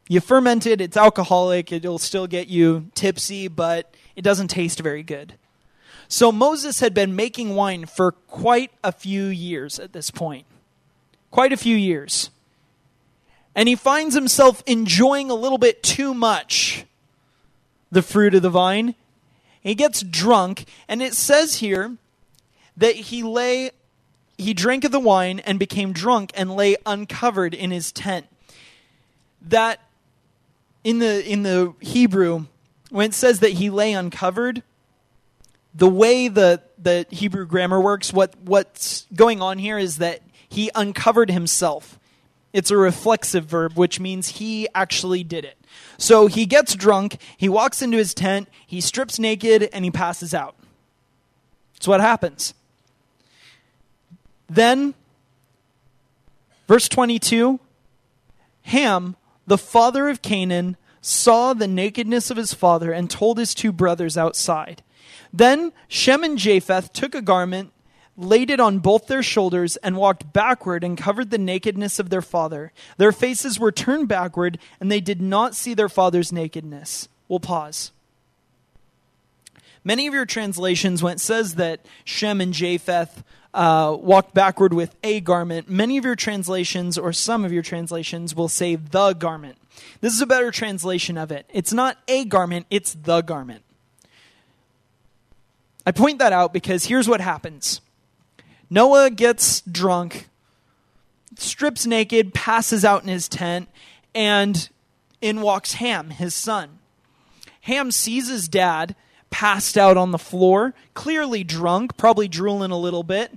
you ferment it, it's alcoholic, it'll still get you tipsy, but it doesn't taste very good. So Moses had been making wine for quite a few years at this point. Quite a few years. And he finds himself enjoying a little bit too much the fruit of the vine. He gets drunk, and it says here that he lay he drank of the wine and became drunk and lay uncovered in his tent. That in the in the Hebrew, when it says that he lay uncovered, the way the the Hebrew grammar works, what what's going on here is that he uncovered himself. It's a reflexive verb, which means he actually did it. So he gets drunk, he walks into his tent, he strips naked, and he passes out. That's what happens. Then, verse 22 Ham, the father of Canaan, saw the nakedness of his father and told his two brothers outside. Then Shem and Japheth took a garment, laid it on both their shoulders, and walked backward and covered the nakedness of their father. Their faces were turned backward, and they did not see their father's nakedness. We'll pause. Many of your translations, when it says that Shem and Japheth uh, walked backward with a garment, many of your translations, or some of your translations, will say the garment. This is a better translation of it. It's not a garment, it's the garment. I point that out because here's what happens Noah gets drunk, strips naked, passes out in his tent, and in walks Ham, his son. Ham sees his dad passed out on the floor, clearly drunk, probably drooling a little bit,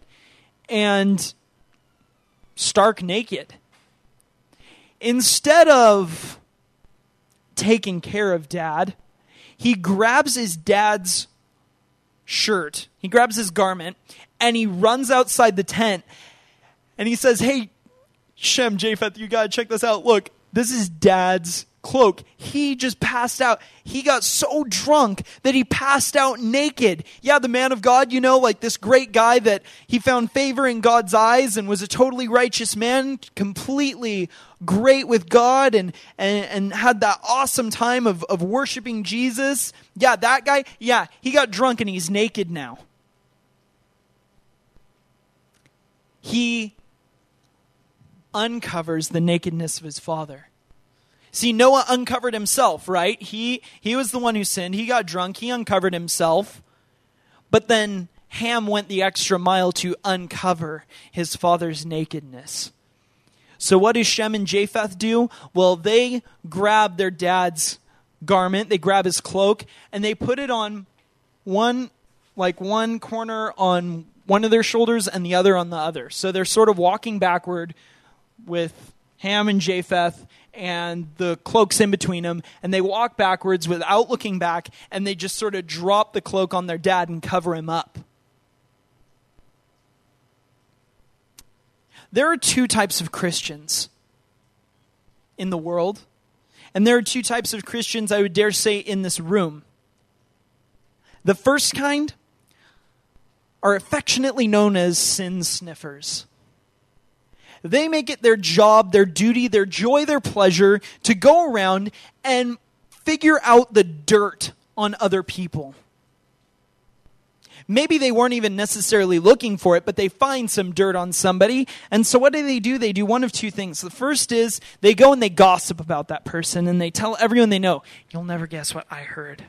and stark naked. Instead of taking care of dad, he grabs his dad's shirt, he grabs his garment, and he runs outside the tent and he says, Hey, Shem, Japheth, you gotta check this out. Look, this is dad's cloak. He just passed out. He got so drunk that he passed out naked. Yeah, the man of God, you know, like this great guy that he found favor in God's eyes and was a totally righteous man, completely great with God and, and, and had that awesome time of, of worshiping Jesus. Yeah, that guy, yeah, he got drunk and he's naked now. He uncovers the nakedness of his father. See, Noah uncovered himself, right? He he was the one who sinned. He got drunk. He uncovered himself. But then Ham went the extra mile to uncover his father's nakedness. So what does Shem and Japheth do? Well, they grab their dad's garment, they grab his cloak, and they put it on one like one corner on one of their shoulders and the other on the other. So they're sort of walking backward with Ham and Japheth and the cloak's in between them, and they walk backwards without looking back, and they just sort of drop the cloak on their dad and cover him up. There are two types of Christians in the world, and there are two types of Christians, I would dare say, in this room. The first kind are affectionately known as sin sniffers. They make it their job, their duty, their joy, their pleasure to go around and figure out the dirt on other people. Maybe they weren't even necessarily looking for it, but they find some dirt on somebody. And so what do they do? They do one of two things. The first is they go and they gossip about that person and they tell everyone they know, you'll never guess what I heard.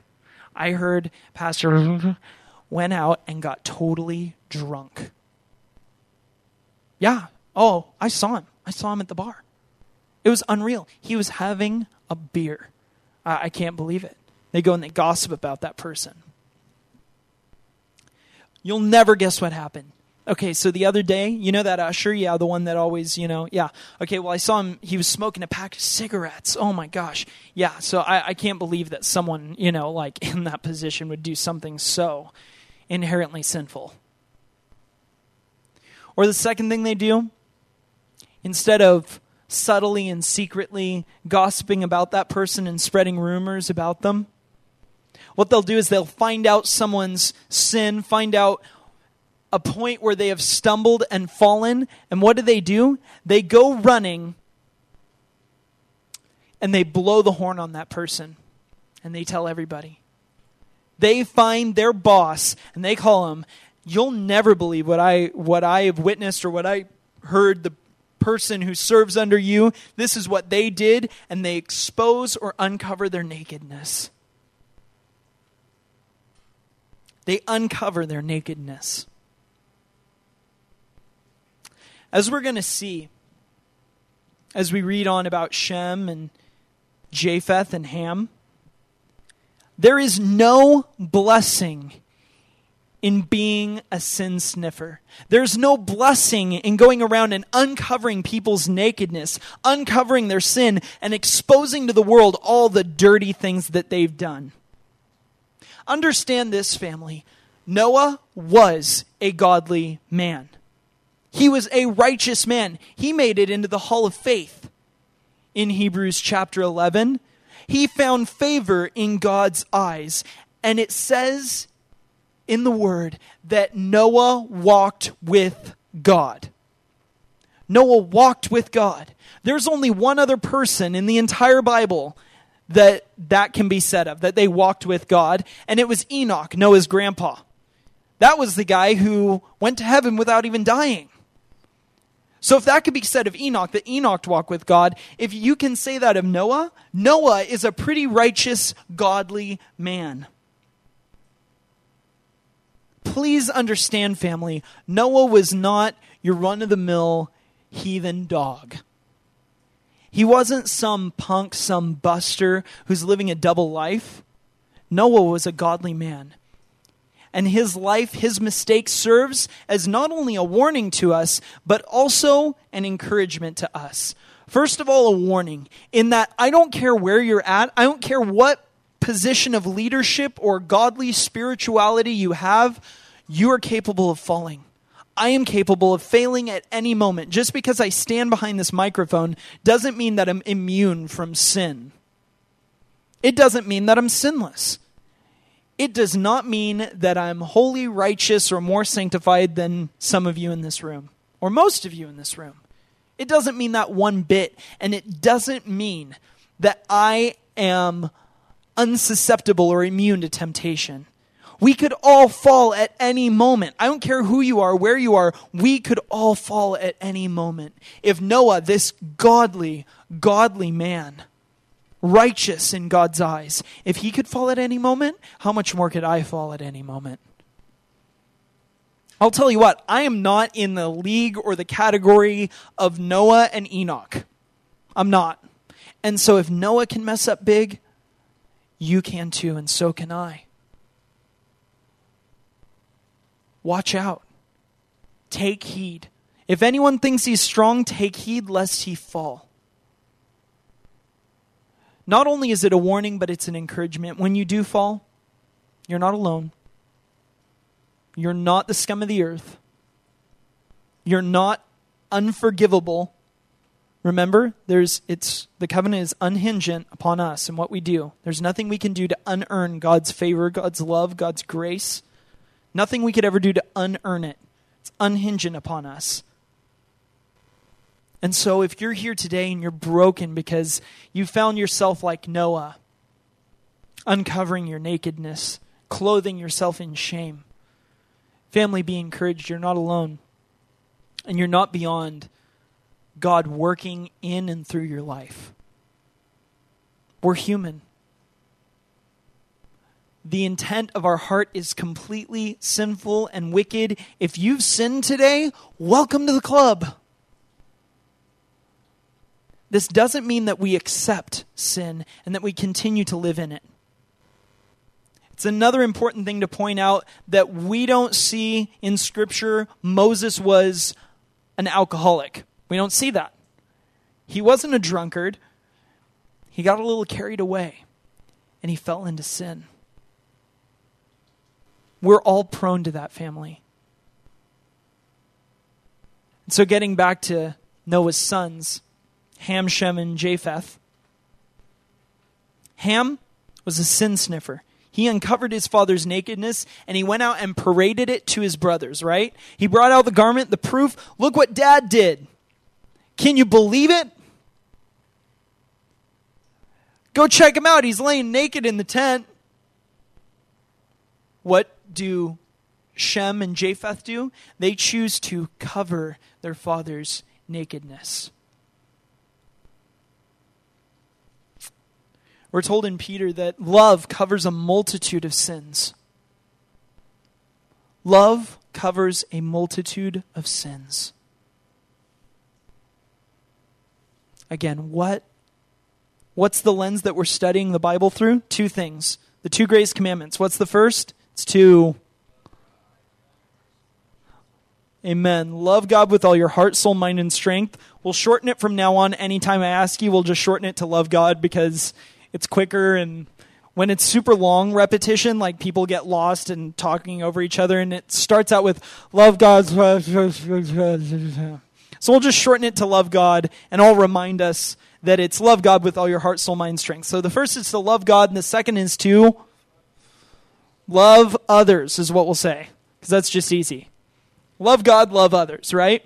I heard Pastor went out and got totally drunk. Yeah, Oh, I saw him. I saw him at the bar. It was unreal. He was having a beer. I, I can't believe it. They go and they gossip about that person. You'll never guess what happened. Okay, so the other day, you know that usher? Yeah, the one that always, you know, yeah. Okay, well, I saw him, he was smoking a pack of cigarettes. Oh my gosh. Yeah, so I, I can't believe that someone, you know, like in that position would do something so inherently sinful. Or the second thing they do, instead of subtly and secretly gossiping about that person and spreading rumors about them, what they'll do is they'll find out someone's sin, find out a point where they have stumbled and fallen, and what do they do? They go running and they blow the horn on that person and they tell everybody. They find their boss and they call him, You'll never believe what I what I have witnessed or what I heard the person who serves under you. This is what they did, and they expose or uncover their nakedness. They uncover their nakedness. As we're going to see, as we read on about Shem and Japheth and Ham, there is no blessing in being a sin sniffer. There's no blessing in going around and uncovering people's nakedness, uncovering their sin, and exposing to the world all the dirty things that they've done. Understand this, family. Noah was a godly man. He was a righteous man. He made it into the hall of faith. In Hebrews chapter 11, he found favor in God's eyes. And it says in the word that Noah walked with God. Noah walked with God. There's only one other person in the entire Bible that that can be said of, that they walked with God, and it was Enoch, Noah's grandpa. That was the guy who went to heaven without even dying. So if that could be said of Enoch, that Enoch walked with God, if you can say that of Noah, Noah is a pretty righteous, godly man. Please understand, family, Noah was not your run of the mill heathen dog. He wasn't some punk, some buster who's living a double life. Noah was a godly man. And his life, his mistake serves as not only a warning to us, but also an encouragement to us. First of all, a warning in that I don't care where you're at, I don't care what position of leadership or godly spirituality you have, you are capable of falling. I am capable of failing at any moment. Just because I stand behind this microphone doesn't mean that I'm immune from sin. It doesn't mean that I'm sinless. It does not mean that I'm wholly righteous or more sanctified than some of you in this room, or most of you in this room. It doesn't mean that one bit. And it doesn't mean that I am unsusceptible or immune to temptation. We could all fall at any moment. I don't care who you are, where you are, we could all fall at any moment. If Noah, this godly, godly man, righteous in God's eyes, if he could fall at any moment, how much more could I fall at any moment? I'll tell you what, I am not in the league or the category of Noah and Enoch. I'm not. And so if Noah can mess up big, you can too, and so can I. Watch out. Take heed. If anyone thinks he's strong, take heed lest he fall. Not only is it a warning, but it's an encouragement. When you do fall, you're not alone. You're not the scum of the earth. You're not unforgivable. Remember, there's it's the covenant is unhingent upon us and what we do. There's nothing we can do to unearn God's favor, God's love, God's grace. Nothing we could ever do to unearn it. It's unhinging upon us. And so, if you're here today and you're broken because you found yourself like Noah, uncovering your nakedness, clothing yourself in shame, family, be encouraged. You're not alone. And you're not beyond God working in and through your life. We're human the intent of our heart is completely sinful and wicked. If you've sinned today, welcome to the club. This doesn't mean that we accept sin and that we continue to live in it. It's another important thing to point out that we don't see in Scripture Moses was an alcoholic. We don't see that. He wasn't a drunkard. He got a little carried away and he fell into sin. We're all prone to that family. so, getting back to Noah's sons, Ham, Shem, and Japheth. Ham was a sin sniffer. He uncovered his father's nakedness and he went out and paraded it to his brothers, right? He brought out the garment, the proof. Look what dad did. Can you believe it? Go check him out. He's laying naked in the tent. What do Shem and Japheth do? They choose to cover their father's nakedness. We're told in Peter that love covers a multitude of sins. Love covers a multitude of sins. Again, what what's the lens that we're studying the Bible through? Two things. The two greatest commandments. What's the first? It's to Amen. Love God with all your heart, soul, mind, and strength. We'll shorten it from now on. Anytime I ask you, we'll just shorten it to love God because it's quicker and when it's super long repetition, like people get lost and talking over each other, and it starts out with love God. So we'll just shorten it to love God, and I'll remind us that it's love God with all your heart, soul, mind, strength. So the first is to love God, and the second is to love others, is what we'll say, because that's just easy. Love God, love others, right?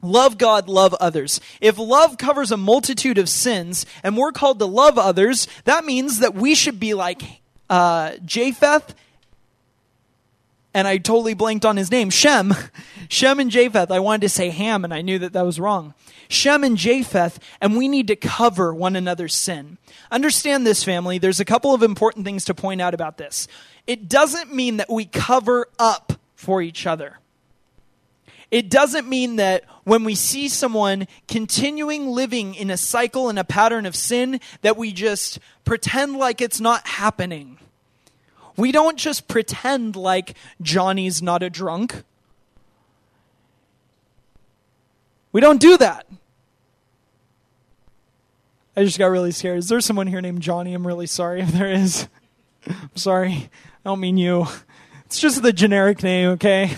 Love God, love others. If love covers a multitude of sins and we're called to love others, that means that we should be like uh, Japheth, and I totally blanked on his name, Shem. Shem and Japheth. I wanted to say Ham, and I knew that that was wrong. Shem and Japheth, and we need to cover one another's sin. Understand this, family. There's a couple of important things to point out about this. It doesn't mean that we cover up for each other. It doesn't mean that when we see someone continuing living in a cycle and a pattern of sin, that we just pretend like it's not happening. We don't just pretend like Johnny's not a drunk. We don't do that. I just got really scared. Is there someone here named Johnny? I'm really sorry if there is. I'm sorry. I don't mean you. It's just the generic name, okay?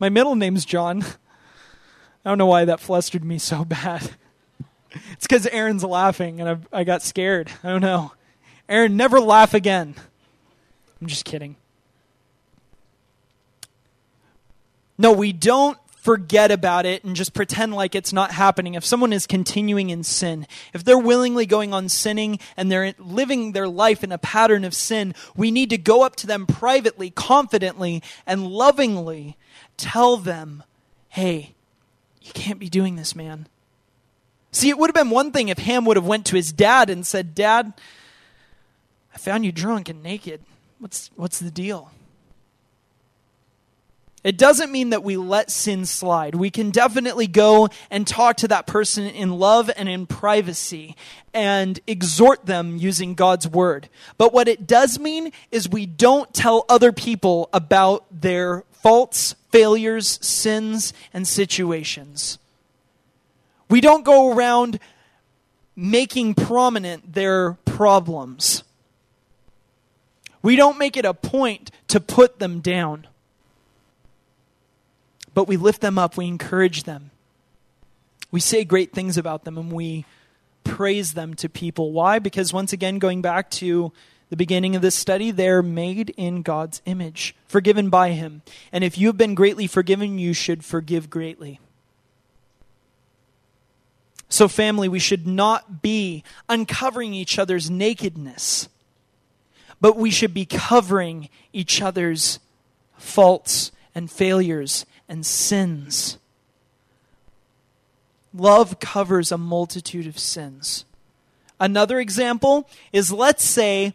My middle name's John. I don't know why that flustered me so bad. It's because Aaron's laughing and I've, I got scared. I don't know. Aaron, never laugh again. I'm just kidding. No, we don't forget about it and just pretend like it's not happening. If someone is continuing in sin, if they're willingly going on sinning and they're living their life in a pattern of sin, we need to go up to them privately, confidently, and lovingly tell them, hey, you can't be doing this, man. See, it would have been one thing if Ham would have went to his dad and said, Dad, I found you drunk and naked. What's, what's the deal? It doesn't mean that we let sin slide. We can definitely go and talk to that person in love and in privacy and exhort them using God's word. But what it does mean is we don't tell other people about their faults, failures, sins, and situations. We don't go around making prominent their problems. We don't make it a point to put them down but we lift them up, we encourage them. We say great things about them and we praise them to people. Why? Because once again, going back to the beginning of this study, they're made in God's image, forgiven by Him. And if you have been greatly forgiven, you should forgive greatly. So, family, we should not be uncovering each other's nakedness, but we should be covering each other's faults and failures and sins. Love covers a multitude of sins. Another example is let's say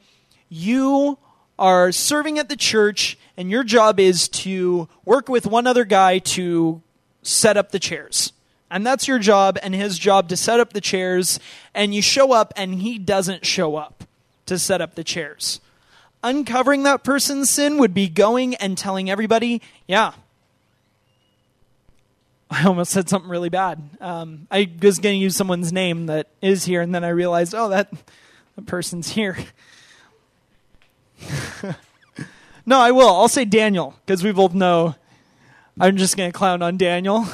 you are serving at the church and your job is to work with one other guy to set up the chairs. And that's your job and his job to set up the chairs. And you show up and he doesn't show up to set up the chairs. Uncovering that person's sin would be going and telling everybody, yeah, I almost said something really bad. Um, I was going to use someone's name that is here, and then I realized, oh, that, that person's here. no, I will. I'll say Daniel, because we both know I'm just going to clown on Daniel.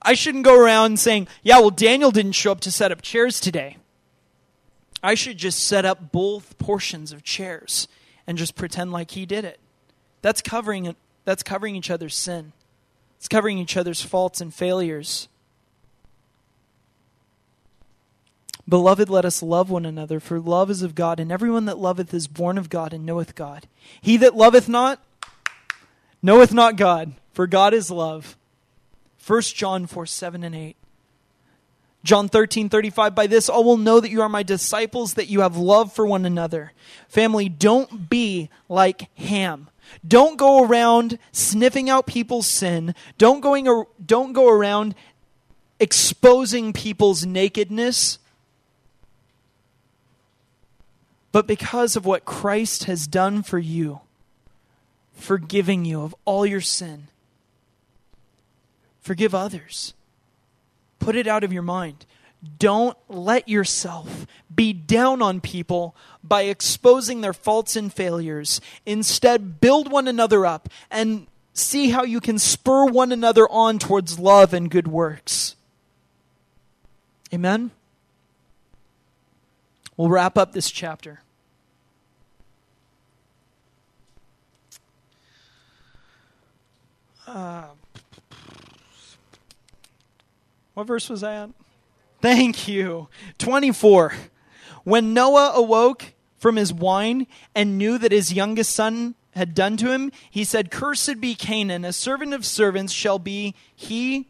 I shouldn't go around saying, yeah, well, Daniel didn't show up to set up chairs today. I should just set up both portions of chairs and just pretend like he did it. That's covering, that's covering each other's sin. It's covering each other's faults and failures. Beloved, let us love one another, for love is of God, and everyone that loveth is born of God and knoweth God. He that loveth not, knoweth not God, for God is love. 1 John 4 7 and 8. John 13, 35, by this all will know that you are my disciples, that you have love for one another. Family, don't be like Ham. Don't go around sniffing out people's sin. Don't, going, don't go around exposing people's nakedness. But because of what Christ has done for you, forgiving you of all your sin, forgive others. Put it out of your mind. don't let yourself be down on people by exposing their faults and failures. Instead, build one another up and see how you can spur one another on towards love and good works. Amen? We'll wrap up this chapter. Uh, what verse was that? Thank you. 24. When Noah awoke from his wine and knew that his youngest son had done to him, he said, Cursed be Canaan, a servant of servants shall be he,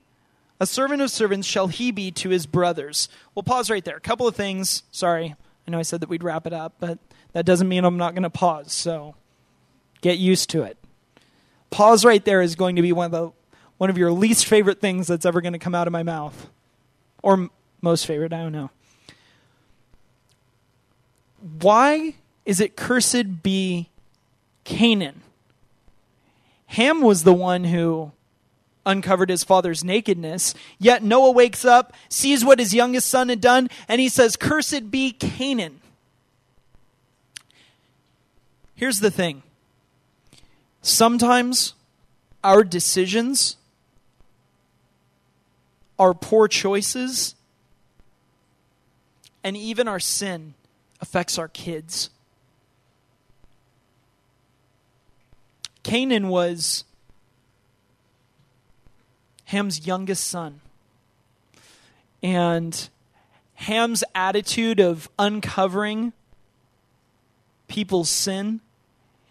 a servant of servants shall he be to his brothers. We'll pause right there. A couple of things. Sorry, I know I said that we'd wrap it up, but that doesn't mean I'm not going to pause, so get used to it. Pause right there is going to be one of the one of your least favorite things that's ever going to come out of my mouth. Or most favorite, I don't know. Why is it cursed be Canaan? Ham was the one who uncovered his father's nakedness. Yet Noah wakes up, sees what his youngest son had done, and he says, Cursed be Canaan. Here's the thing sometimes our decisions, our poor choices, and even our sin affects our kids. Canaan was Ham's youngest son. And Ham's attitude of uncovering people's sin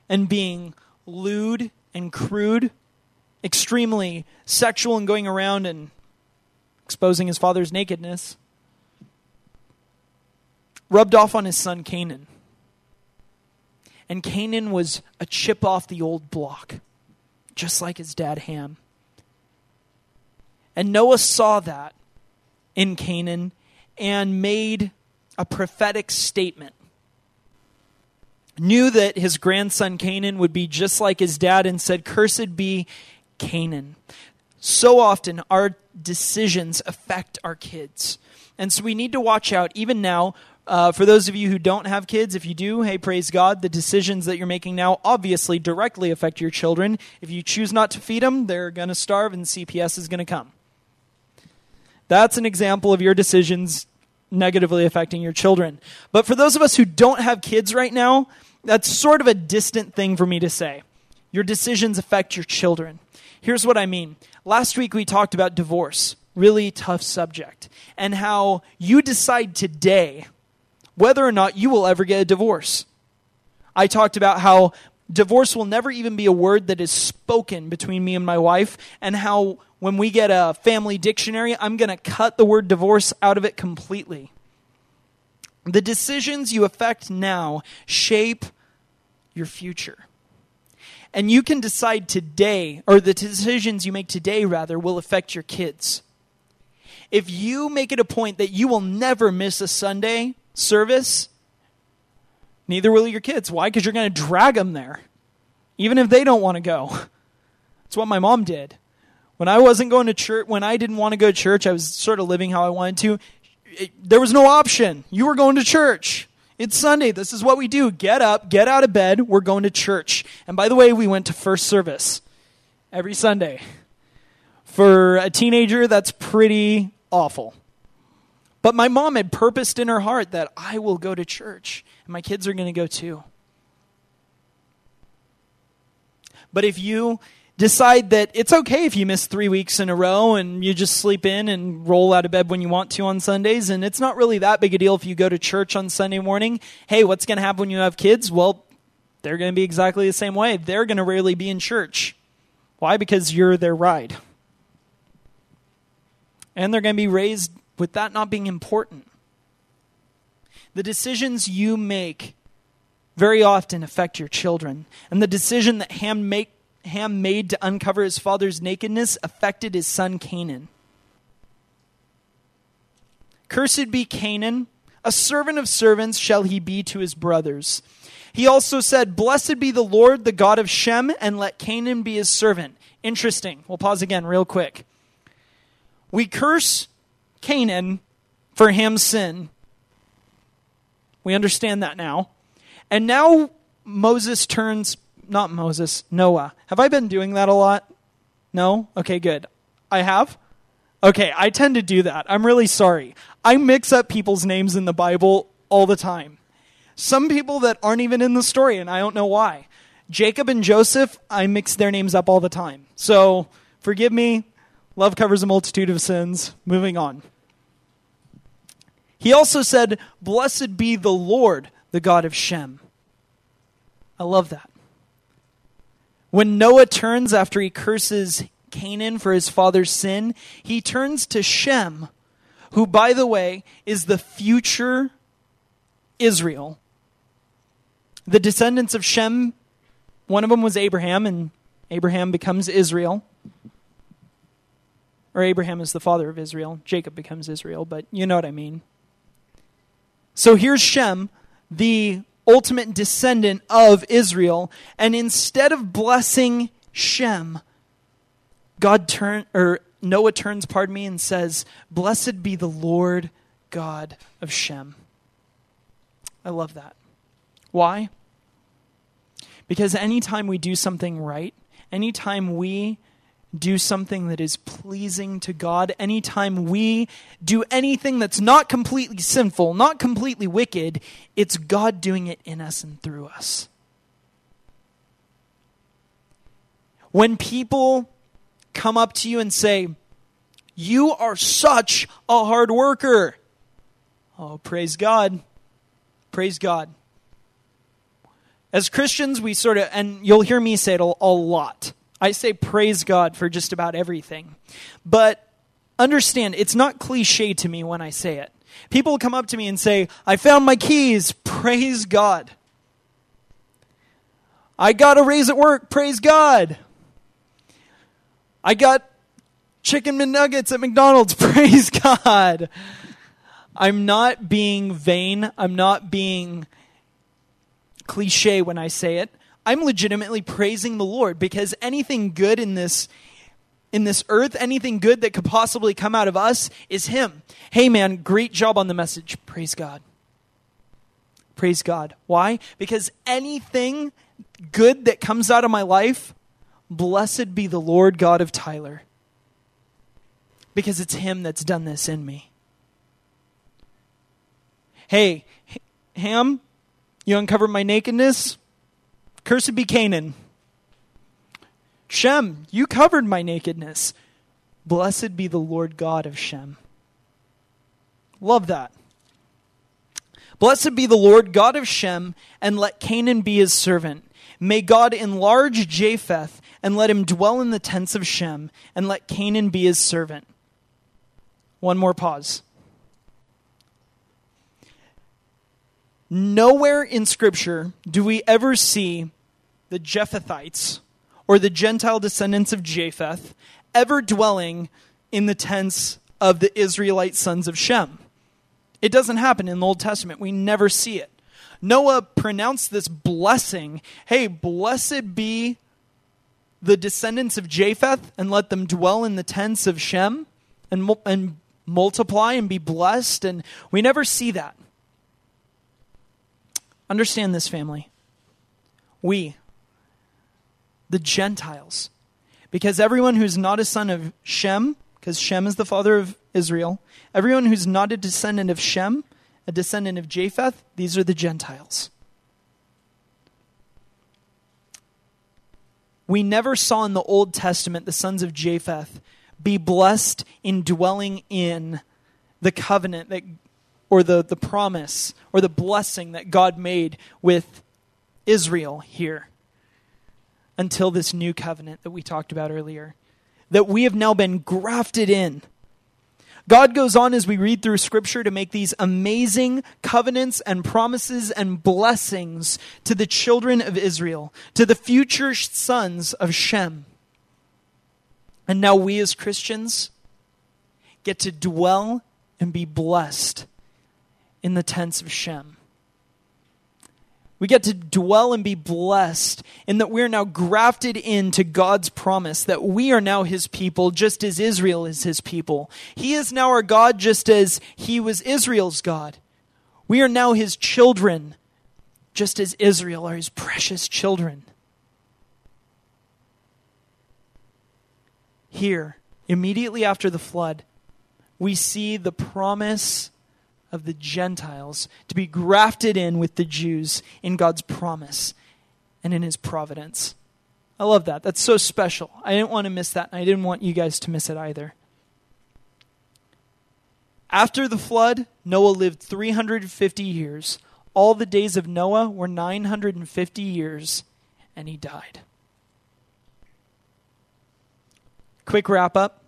and being lewd and crude, extremely sexual and going around and exposing his father's nakedness rubbed off on his son Canaan. And Canaan was a chip off the old block, just like his dad Ham. And Noah saw that in Canaan and made a prophetic statement. Knew that his grandson Canaan would be just like his dad and said, Cursed be Canaan. So often our decisions affect our kids. And so we need to watch out, even now, uh, for those of you who don't have kids, if you do, hey, praise God, the decisions that you're making now obviously directly affect your children. If you choose not to feed them, they're going to starve and CPS is going to come. That's an example of your decisions negatively affecting your children. But for those of us who don't have kids right now, that's sort of a distant thing for me to say. Your decisions affect your children. Here's what I mean. Last week we talked about divorce, really tough subject, and how you decide today whether or not you will ever get a divorce. I talked about how divorce will never even be a word that is spoken between me and my wife, and how when we get a family dictionary, I'm going to cut the word divorce out of it completely. The decisions you affect now shape your future. And you can decide today, or the decisions you make today, rather, will affect your kids. If you make it a point that you will never miss a Sunday, service, neither will your kids. Why? Because you're going to drag them there, even if they don't want to go. That's what my mom did. When I wasn't going to church, when I didn't want to go to church, I was sort of living how I wanted to. It, there was no option. You were going to church. It's Sunday. This is what we do. Get up, get out of bed. We're going to church. And by the way, we went to first service every Sunday. For a teenager, that's pretty awful. But my mom had purposed in her heart that I will go to church, and my kids are going to go too. But if you decide that it's okay if you miss three weeks in a row and you just sleep in and roll out of bed when you want to on Sundays, and it's not really that big a deal if you go to church on Sunday morning, hey, what's going to happen when you have kids? Well, they're going to be exactly the same way. They're going to rarely be in church. Why? Because you're their ride. And they're going to be raised with that not being important. The decisions you make very often affect your children. And the decision that Ham, make, Ham made to uncover his father's nakedness affected his son Canaan. Cursed be Canaan, a servant of servants shall he be to his brothers. He also said, Blessed be the Lord, the God of Shem, and let Canaan be his servant. Interesting. We'll pause again real quick. We curse Canaan for Ham's sin. We understand that now. And now Moses turns, not Moses, Noah. Have I been doing that a lot? No? Okay, good. I have? Okay, I tend to do that. I'm really sorry. I mix up people's names in the Bible all the time. Some people that aren't even in the story, and I don't know why. Jacob and Joseph, I mix their names up all the time. So forgive me. Love covers a multitude of sins. Moving on. He also said, Blessed be the Lord, the God of Shem. I love that. When Noah turns after he curses Canaan for his father's sin, he turns to Shem, who, by the way, is the future Israel. The descendants of Shem, one of them was Abraham, and Abraham becomes Israel. Or Abraham is the father of Israel. Jacob becomes Israel, but you know what I mean. So here's Shem, the ultimate descendant of Israel, and instead of blessing Shem, God turn or Noah turns, pardon me, and says, "Blessed be the Lord God of Shem." I love that. Why? Because anytime we do something right, anytime we do something that is pleasing to God, anytime we do anything that's not completely sinful, not completely wicked, it's God doing it in us and through us. When people come up to you and say, You are such a hard worker. Oh, praise God. Praise God. As Christians, we sort of, and you'll hear me say it a, a lot I say praise God for just about everything. But understand, it's not cliche to me when I say it. People come up to me and say, I found my keys. Praise God. I got a raise at work. Praise God. I got chicken McNuggets at McDonald's. Praise God. I'm not being vain. I'm not being cliche when I say it. I'm legitimately praising the Lord because anything good in this in this earth, anything good that could possibly come out of us is him. Hey man, great job on the message. Praise God. Praise God. Why? Because anything good that comes out of my life, blessed be the Lord God of Tyler. Because it's him that's done this in me. Hey, Ham, you uncovered my nakedness? Cursed be Canaan. Shem, you covered my nakedness. Blessed be the Lord God of Shem. Love that. Blessed be the Lord God of Shem, and let Canaan be his servant. May God enlarge Japheth, and let him dwell in the tents of Shem, and let Canaan be his servant. One more pause. Nowhere in Scripture do we ever see the Japhethites, or the Gentile descendants of Japheth, ever dwelling in the tents of the Israelite sons of Shem. It doesn't happen in the Old Testament. We never see it. Noah pronounced this blessing hey, blessed be the descendants of Japheth, and let them dwell in the tents of Shem and, and multiply and be blessed. And we never see that. Understand this, family. We, the Gentiles. Because everyone who's not a son of Shem, because Shem is the father of Israel, everyone who's not a descendant of Shem, a descendant of Japheth, these are the Gentiles. We never saw in the Old Testament the sons of Japheth be blessed in dwelling in the covenant that or the, the promise or the blessing that God made with Israel here until this new covenant that we talked about earlier, that we have now been grafted in. God goes on as we read through Scripture to make these amazing covenants and promises and blessings to the children of Israel, to the future sons of Shem. And now we as Christians get to dwell and be blessed in the tents of Shem. We get to dwell and be blessed in that we're now grafted into God's promise that we are now his people just as Israel is his people. He is now our God just as he was Israel's God. We are now his children just as Israel are his precious children. Here, immediately after the flood, we see the promise of the Gentiles to be grafted in with the Jews in God's promise and in his providence. I love that. That's so special. I didn't want to miss that, and I didn't want you guys to miss it either. After the flood, Noah lived 350 years. All the days of Noah were 950 years, and he died. Quick wrap up.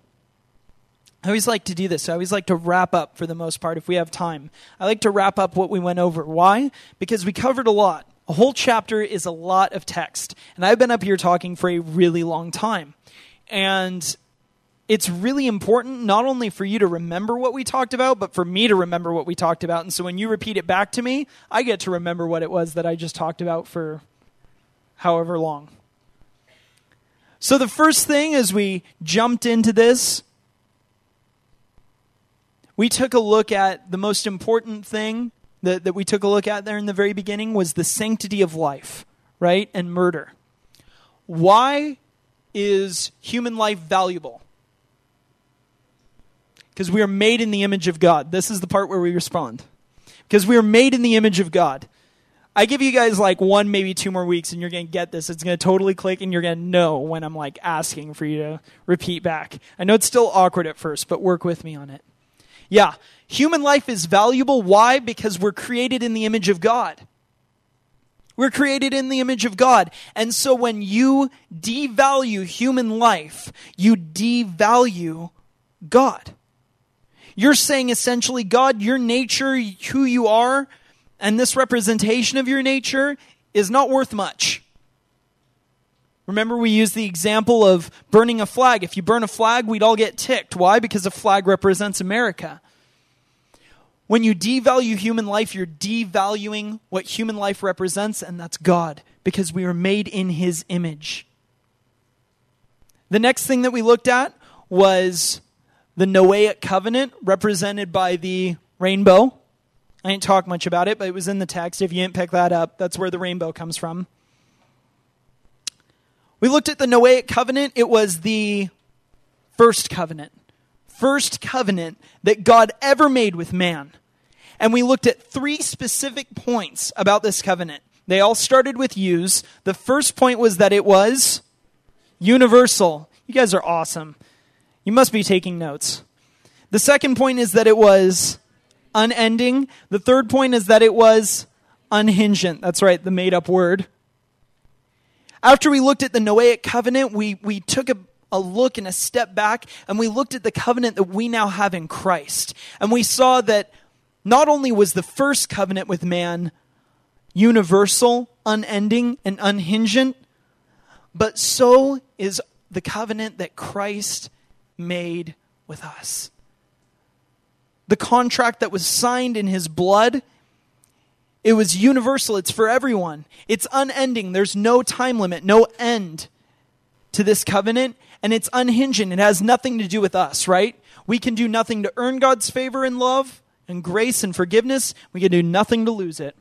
I always like to do this. I always like to wrap up for the most part if we have time. I like to wrap up what we went over. Why? Because we covered a lot. A whole chapter is a lot of text. And I've been up here talking for a really long time. And it's really important not only for you to remember what we talked about, but for me to remember what we talked about. And so when you repeat it back to me, I get to remember what it was that I just talked about for however long. So the first thing as we jumped into this we took a look at the most important thing that, that we took a look at there in the very beginning was the sanctity of life, right? And murder. Why is human life valuable? Because we are made in the image of God. This is the part where we respond. Because we are made in the image of God. I give you guys like one, maybe two more weeks, and you're going to get this. It's going to totally click, and you're going to know when I'm like asking for you to repeat back. I know it's still awkward at first, but work with me on it. Yeah, human life is valuable. Why? Because we're created in the image of God. We're created in the image of God. And so when you devalue human life, you devalue God. You're saying essentially, God, your nature, who you are, and this representation of your nature is not worth much. Remember, we used the example of burning a flag. If you burn a flag, we'd all get ticked. Why? Because a flag represents America. When you devalue human life, you're devaluing what human life represents, and that's God, because we are made in His image. The next thing that we looked at was the Noahic covenant, represented by the rainbow. I didn't talk much about it, but it was in the text. If you didn't pick that up, that's where the rainbow comes from. We looked at the Noahic covenant. It was the first covenant. First covenant that God ever made with man. And we looked at three specific points about this covenant. They all started with use. The first point was that it was universal. You guys are awesome. You must be taking notes. The second point is that it was unending. The third point is that it was unhingent. That's right, the made up word. After we looked at the Noahic covenant, we, we took a, a look and a step back and we looked at the covenant that we now have in Christ. And we saw that not only was the first covenant with man universal, unending, and unhingent, but so is the covenant that Christ made with us. The contract that was signed in his blood it was universal, it's for everyone. It's unending, there's no time limit, no end to this covenant, and it's unhinging. It has nothing to do with us, right? We can do nothing to earn God's favor and love and grace and forgiveness. We can do nothing to lose it.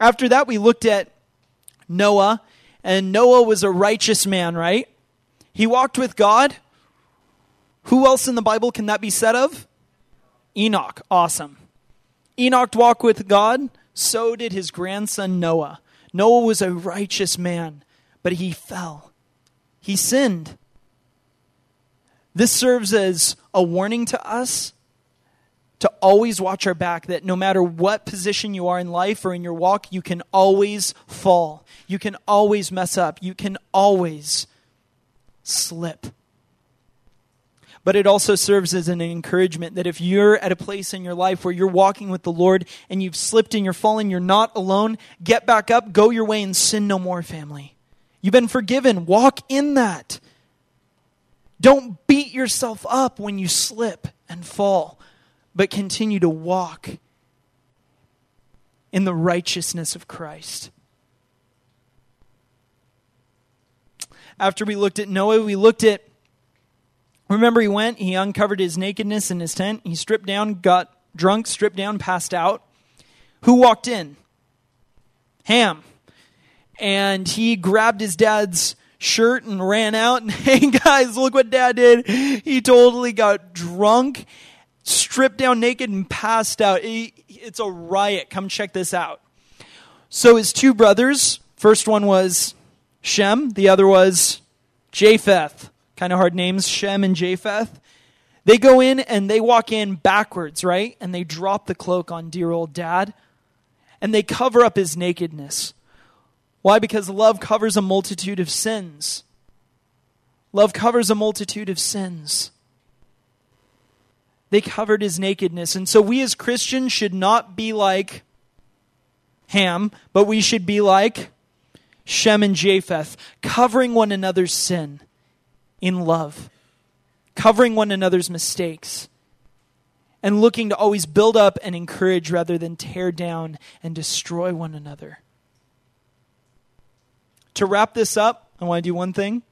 After that, we looked at Noah, and Noah was a righteous man, right? He walked with God. Who else in the Bible can that be said of? Enoch. Awesome. Enoch walked with God so did his grandson Noah. Noah was a righteous man, but he fell. He sinned. This serves as a warning to us to always watch our back that no matter what position you are in life or in your walk, you can always fall. You can always mess up. You can always slip but it also serves as an encouragement that if you're at a place in your life where you're walking with the Lord and you've slipped and you're fallen, you're not alone. Get back up, go your way, and sin no more, family. You've been forgiven. Walk in that. Don't beat yourself up when you slip and fall, but continue to walk in the righteousness of Christ. After we looked at Noah, we looked at Remember, he went, he uncovered his nakedness in his tent, he stripped down, got drunk, stripped down, passed out. Who walked in? Ham. And he grabbed his dad's shirt and ran out. And hey, guys, look what dad did. He totally got drunk, stripped down naked, and passed out. It's a riot. Come check this out. So his two brothers, first one was Shem, the other was Japheth. Kind of hard names, Shem and Japheth. They go in and they walk in backwards, right? And they drop the cloak on dear old dad. And they cover up his nakedness. Why? Because love covers a multitude of sins. Love covers a multitude of sins. They covered his nakedness. And so we as Christians should not be like Ham, but we should be like Shem and Japheth, covering one another's sin in love, covering one another's mistakes, and looking to always build up and encourage rather than tear down and destroy one another. To wrap this up, I want to do one thing.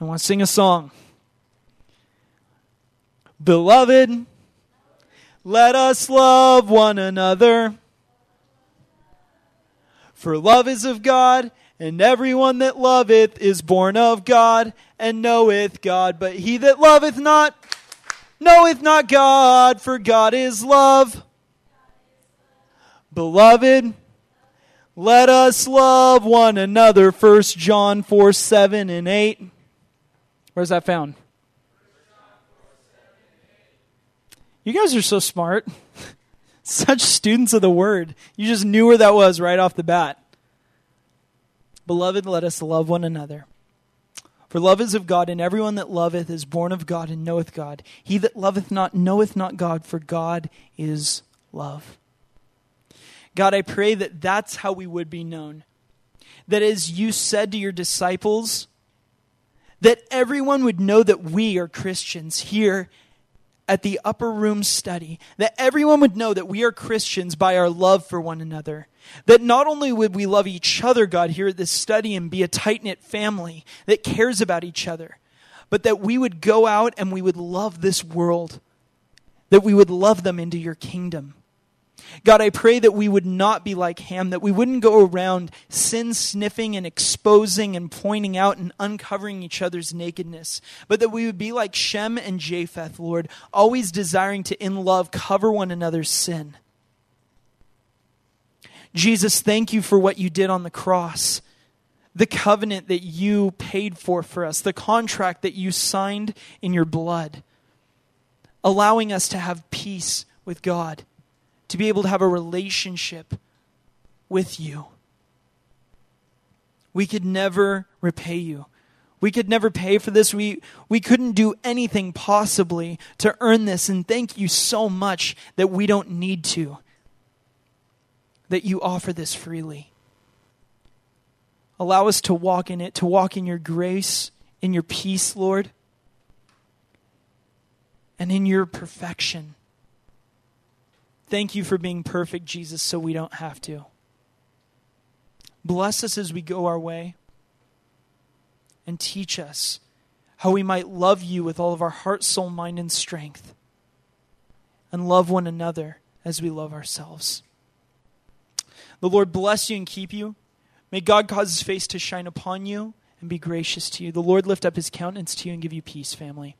I want to sing a song. Beloved, let us love one another. For love is of God, and everyone that loveth is born of God and knoweth God. But he that loveth not knoweth not God, for God is love. Beloved, let us love one another. 1 John 4 7 and 8. Where's that found? You guys are so smart. Such students of the word. You just knew where that was right off the bat. Beloved, let us love one another. For love is of God, and everyone that loveth is born of God and knoweth God. He that loveth not knoweth not God, for God is love. God, I pray that that's how we would be known. That as you said to your disciples, that everyone would know that we are Christians here at the upper room study, that everyone would know that we are Christians by our love for one another. That not only would we love each other, God, here at this study and be a tight knit family that cares about each other, but that we would go out and we would love this world, that we would love them into your kingdom. God, I pray that we would not be like Ham, that we wouldn't go around sin sniffing and exposing and pointing out and uncovering each other's nakedness, but that we would be like Shem and Japheth, Lord, always desiring to, in love, cover one another's sin. Jesus, thank you for what you did on the cross, the covenant that you paid for for us, the contract that you signed in your blood, allowing us to have peace with God to be able to have a relationship with you. We could never repay you. We could never pay for this. We, we couldn't do anything possibly to earn this. And thank you so much that we don't need to, that you offer this freely. Allow us to walk in it, to walk in your grace, in your peace, Lord, and in your perfection. Thank you for being perfect, Jesus, so we don't have to. Bless us as we go our way and teach us how we might love you with all of our heart, soul, mind, and strength, and love one another as we love ourselves. The Lord bless you and keep you. May God cause his face to shine upon you and be gracious to you. The Lord lift up his countenance to you and give you peace, family.